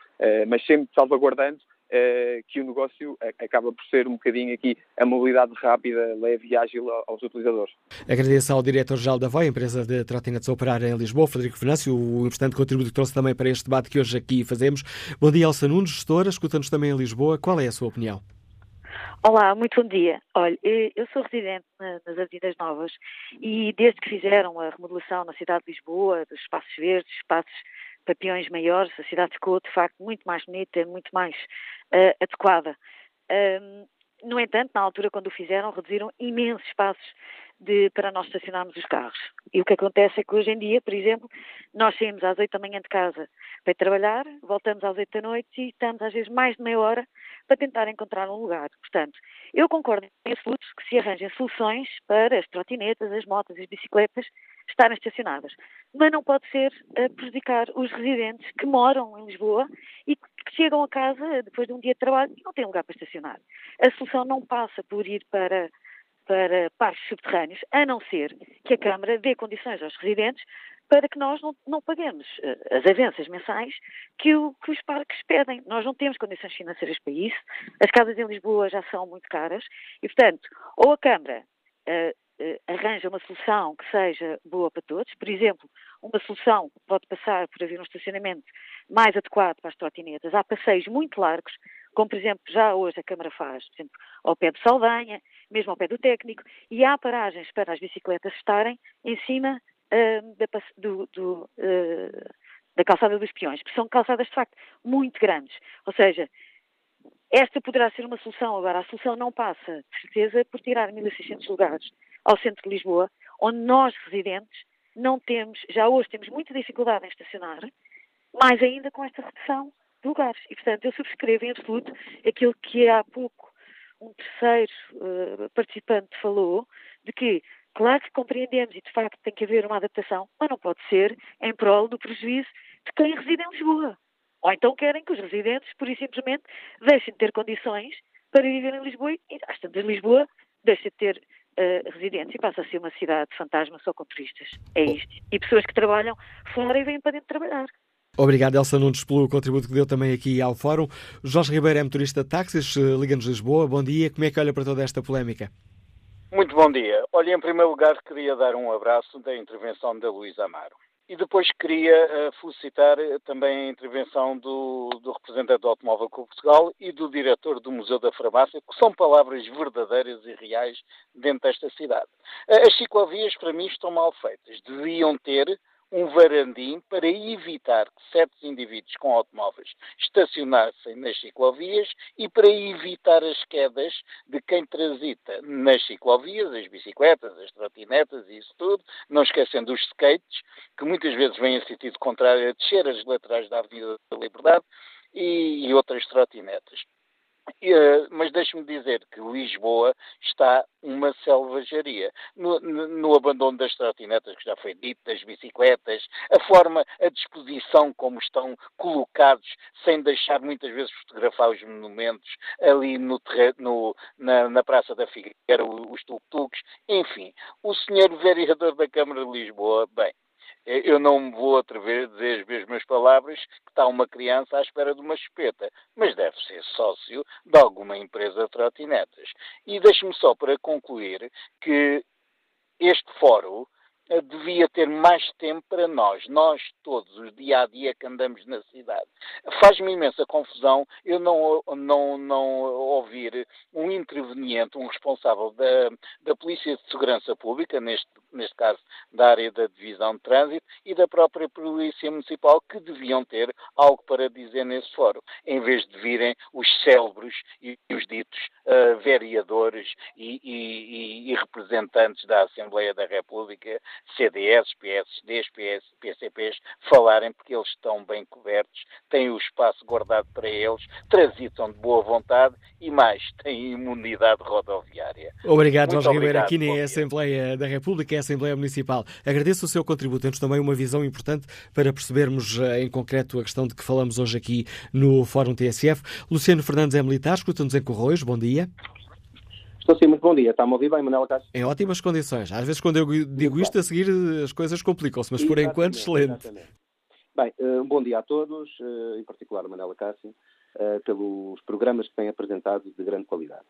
mas sempre salvaguardando que o negócio acaba por ser um bocadinho aqui a mobilidade rápida, leve e ágil aos utilizadores. Agradeço ao diretor-geral da VOI, empresa de trotinetes a operar em Lisboa, Frederico Venâncio, o importante contributo que trouxe também para este debate que hoje aqui fazemos. Bom dia, Elsa Nunes, gestora, escuta-nos também em Lisboa. Qual é a sua opinião? Olá, muito bom dia. Olha, eu sou residente nas Avenidas Novas e desde que fizeram a remodelação na cidade de Lisboa, dos espaços verdes, espaços papiões maiores, a cidade ficou de facto muito mais bonita, muito mais uh, adequada. Um, no entanto, na altura, quando o fizeram, reduziram imensos espaços de, para nós estacionarmos os carros. E o que acontece é que hoje em dia, por exemplo, nós saímos às 8 da manhã de casa para trabalhar, voltamos às 8 da noite e estamos às vezes mais de meia hora para tentar encontrar um lugar. Portanto, eu concordo em absoluto que se arranjem soluções para as trotinetas, as motas as bicicletas estarem estacionadas. Mas não pode ser a prejudicar os residentes que moram em Lisboa e que chegam a casa depois de um dia de trabalho e não têm lugar para estacionar. A solução não passa por ir para para parques subterrâneos, a não ser que a Câmara dê condições aos residentes para que nós não, não paguemos uh, as avanças mensais que, o, que, os parques pedem. Nós não temos condições financeiras para isso, as casas em Lisboa já são muito caras e, portanto, ou a Câmara uh, arranja uma solução que seja boa para todos, por exemplo, uma solução pode passar por haver um estacionamento mais adequado para as trotinetas. Há passeios muito largos, como por exemplo já hoje a Câmara faz, por exemplo, ao pé de Saldanha, mesmo ao pé do técnico, e há paragens para as bicicletas estarem em cima uh, da, do, do, uh, da calçada dos peões, que são calçadas de facto muito grandes. Ou seja, esta poderá ser uma solução. Agora, a solução não passa, de certeza, por tirar 1.600 lugares ao centro de Lisboa, onde nós, residentes, não temos, já hoje temos muita dificuldade em estacionar, mais ainda com esta redução de lugares. E, portanto, eu subscrevo em absoluto aquilo que há pouco um terceiro uh, participante falou, de que Claro que compreendemos e de facto tem que haver uma adaptação, mas não pode ser em prol do prejuízo de quem reside em Lisboa. Ou então querem que os residentes, por e simplesmente, deixem de ter condições para viver em Lisboa e às tantas Lisboa deixa de ter uh, residentes e passa a ser uma cidade fantasma só com turistas. É isto. E pessoas que trabalham fora e vêm para dentro trabalhar. Obrigado, Elsa Nunes, pelo contributo que deu também aqui ao Fórum. Jorge Ribeiro é motorista de táxis, Liga-nos Lisboa. Bom dia. Como é que olha para toda esta polémica? Muito bom dia. Olha, em primeiro lugar, queria dar um abraço da intervenção da Luísa Amaro. E depois queria uh, felicitar também a intervenção do, do, representante do Automóvel Clube Portugal e do diretor do Museu da Farmácia, que são palavras verdadeiras e reais dentro desta cidade. Uh, as ciclovias, para mim, estão mal feitas. Deviam ter um varandim para evitar que certos indivíduos com automóveis estacionassem nas ciclovias e para evitar as quedas de quem transita nas ciclovias, as bicicletas, as trotinetas e isso tudo, não esquecendo os skates, que muitas vezes vêm em sentido contrário a descer as laterais da Avenida da Liberdade e, outras trotinetas. Uh, mas deixe-me dizer que Lisboa está uma selvageria. No, no, no, abandono das trotinetas, que já foi dito, das bicicletas, a forma, a disposição como estão colocados, sem deixar muitas vezes fotografar os monumentos ali no, no na, na, Praça da Figueira, os tuk-tuks, enfim. O senhor vereador da Câmara de Lisboa, bem, eu não me vou atrever a dizer as mesmas palavras que está uma criança à espera de uma chupeta, mas deve ser sócio de alguma empresa de trotinetas. E deixe-me só para concluir que este fórum devia ter mais tempo para nós, nós todos, o dia a dia que andamos na cidade. Faz-me imensa confusão eu não, não, não ouvir um interveniente, um responsável da, da Polícia de Segurança Pública, neste, neste caso da área da Divisão de Trânsito, e da própria Polícia Municipal, que deviam ter algo para dizer nesse fórum, em vez de virem os célebres e os ditos uh, vereadores e, e, e representantes da Assembleia da República CDS, PSDs, PS, PCPs falarem porque eles estão bem cobertos, têm o espaço guardado para eles, transitam de boa vontade e mais, têm imunidade rodoviária. Obrigado, Jorge Ribeiro. Aqui nem a Assembleia da República, a Assembleia Municipal. Agradeço o seu contributo. Temos também uma visão importante para percebermos eh, em concreto a questão de que falamos hoje aqui no Fórum TSF. Luciano Fernandes é militar, escuta-nos em Corroios. Bom dia. Estou sim, muito bom dia. Está-me a ouvir bem, Manuela Cássio? Em ótimas condições. Às vezes, quando eu digo muito isto, a seguir as coisas complicam-se, mas por enquanto, excelente. Exatamente. Bem, um bom dia a todos, uh, em particular a Manuela Cássio, uh, pelos programas que têm apresentado de grande qualidade.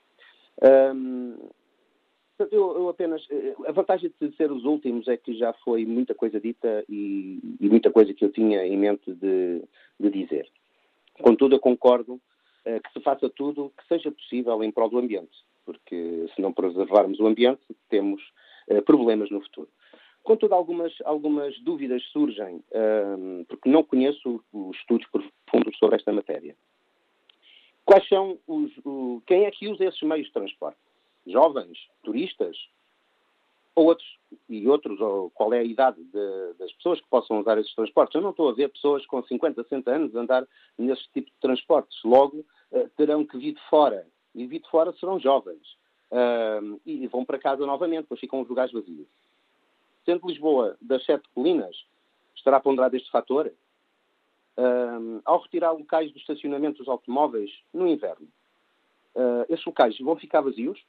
Eu, apenas. A vantagem de ser os últimos é que já foi muita coisa dita e, e muita coisa que eu tinha em mente de, de dizer. Contudo, eu concordo que se faça tudo que seja possível em prol do ambiente porque se não preservarmos o ambiente, temos uh, problemas no futuro. Contudo, algumas, algumas dúvidas surgem, ehm, porque não conheço os estudos profundos sobre esta matéria. Quais são os. O, quem é que usa esses meios de transporte? Jovens? Turistas? Ou outros? E outros? Ou qual é a idade de, das pessoas que possam usar esses transportes? Eu não estou a ver pessoas com 50, 60 anos andar nesse tipo de transportes. Logo, uh, terão que vir de fora e vi de fora serão jovens. Uh, e vão para casa novamente, depois ficam os lugares vazios. Sendo Lisboa das sete colinas, estará ponderado este fator? Uh, ao retirar locais do estacionamento dos automóveis no inverno, uh, esses locais vão ficar vazios?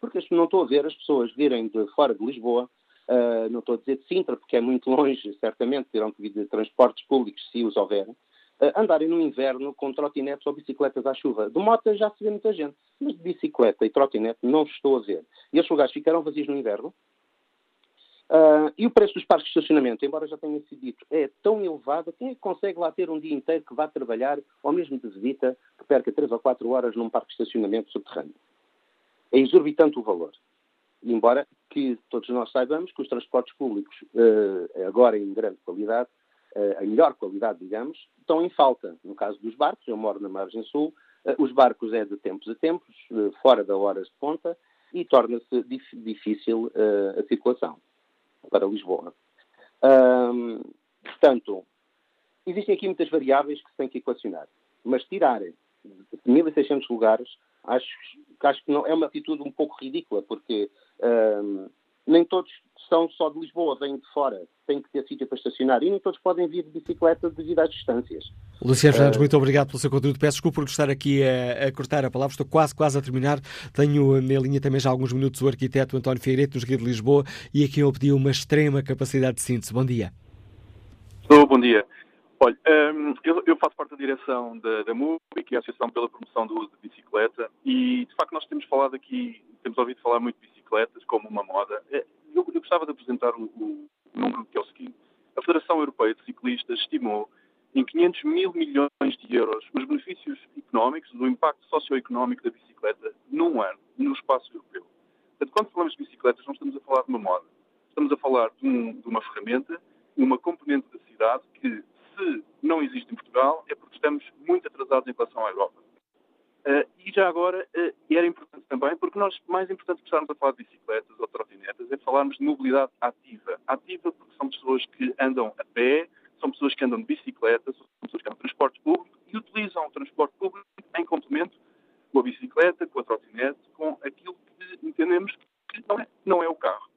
Porque não estou a ver as pessoas virem de fora de Lisboa, uh, não estou a dizer de Sintra, porque é muito longe, certamente terão que vir de transportes públicos, se os houver, andarem no inverno com trotinetes ou bicicletas à chuva. De moto já se vê muita gente, mas de bicicleta e trotinete não estou a ver. E esses lugares ficarão vazios no inverno? Uh, e o preço dos parques de estacionamento, embora já tenha sido dito, é tão elevado, quem é que consegue lá ter um dia inteiro que vá trabalhar, ou mesmo de visita, que perca 3 ou 4 horas num parque de estacionamento subterrâneo? É exorbitante o valor. Embora que todos nós saibamos que os transportes públicos, uh, agora em grande qualidade, a melhor qualidade, digamos, estão em falta. No caso dos barcos, eu moro na margem sul, uh, os barcos é de tempos a tempos, uh, fora das horas de ponta, e torna-se dif difícil a circulação para Lisboa. portanto, existem aqui muitas variáveis que se têm que equacionar, mas tirar 1.600 lugares, acho, acho que não, é uma atitude um pouco ridícula, porque nem todos são só de Lisboa, vêm de fora, têm que ter sítio para estacionar e nem todos podem vir de bicicleta devido às distâncias. Luciano Fernandes, uh... muito obrigado pelo seu conteúdo. Peço desculpa por estar aqui a, a, cortar a palavra, estou quase, quase a terminar. Tenho na linha também já há alguns minutos o arquiteto António Figueiredo, nos Guia de Lisboa, e aqui ele pediu uma extrema capacidade de síntese. Bom dia. Estou, bom dia. Olha, um, eu, eu, faço parte da direção da, da MUBI, que é a Associação pela Promoção do Uso de Bicicleta, e de facto nós temos falado aqui, temos ouvido falar muito de bicicletas como uma moda. Eu, eu gostava de apresentar o, o, número que é o seguinte. A Federação Europeia de Ciclistas estimou em 500 mil milhões de euros os benefícios económicos, do impacto socioeconómico da bicicleta num ano, no espaço europeu. Portanto, quando falamos de bicicletas, não estamos a falar de uma moda. Estamos a falar de, um, de uma ferramenta, uma componente da cidade que, se não existe em Portugal, é porque estamos muito atrasados em relação à Europa. Uh, e já agora, uh, era importante também, porque nós, mais importante que estarmos a falar de bicicletas ou trotinetas, é falarmos de mobilidade ativa. Ativa porque são pessoas que andam a pé, são pessoas que andam de bicicleta, são pessoas que andam de transporte público e utilizam o transporte público em complemento com a bicicleta, com a trotinete, com aquilo que entendemos que não é, não é o carro.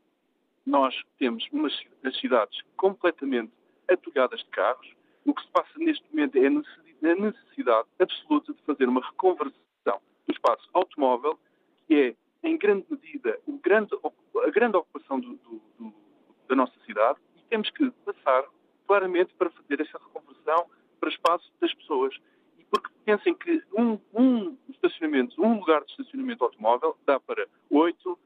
Nós temos umas as cidades completamente atulhadas de carros. O que se passa neste momento é a necessidade absoluta de fazer uma reconversão do espaço automóvel, que é, em grande medida, grande, a grande ocupação do, do, do, da nossa cidade, e temos que passar claramente para fazer essa reconversão para espaço das pessoas. E porque pensem que um, um estacionamento, um lugar de estacionamento automóvel dá para oito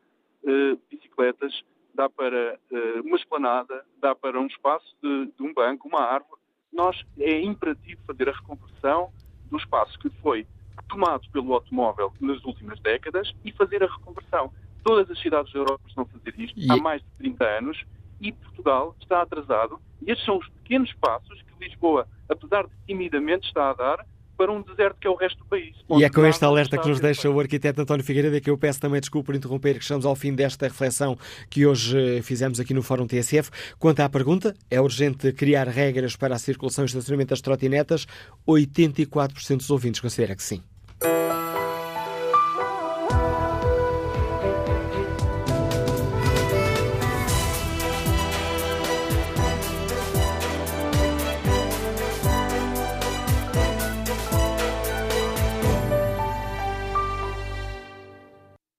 uh, bicicletas, dá para uh, uma esplanada, dá para um espaço de, de, um banco, uma árvore. Nós é imperativo fazer a reconversão do espaço que foi tomado pelo automóvel nas últimas décadas e fazer a reconversão. Todas as cidades da Europa estão a fazer isto e... há mais de 30 anos e Portugal está atrasado. E estes são os pequenos passos que Lisboa, apesar de timidamente, está a dar para um deserto que é o resto do país. E é com este alerta que nos deixa o arquiteto António Figueiredo que eu peço também desculpa por interromper, que estamos ao fim desta reflexão que hoje eh, fizemos aqui no Fórum TSF. Quanto à pergunta, é urgente criar regras para a circulação e estacionamento das trotinetas? 84% dos ouvintes considera que sim.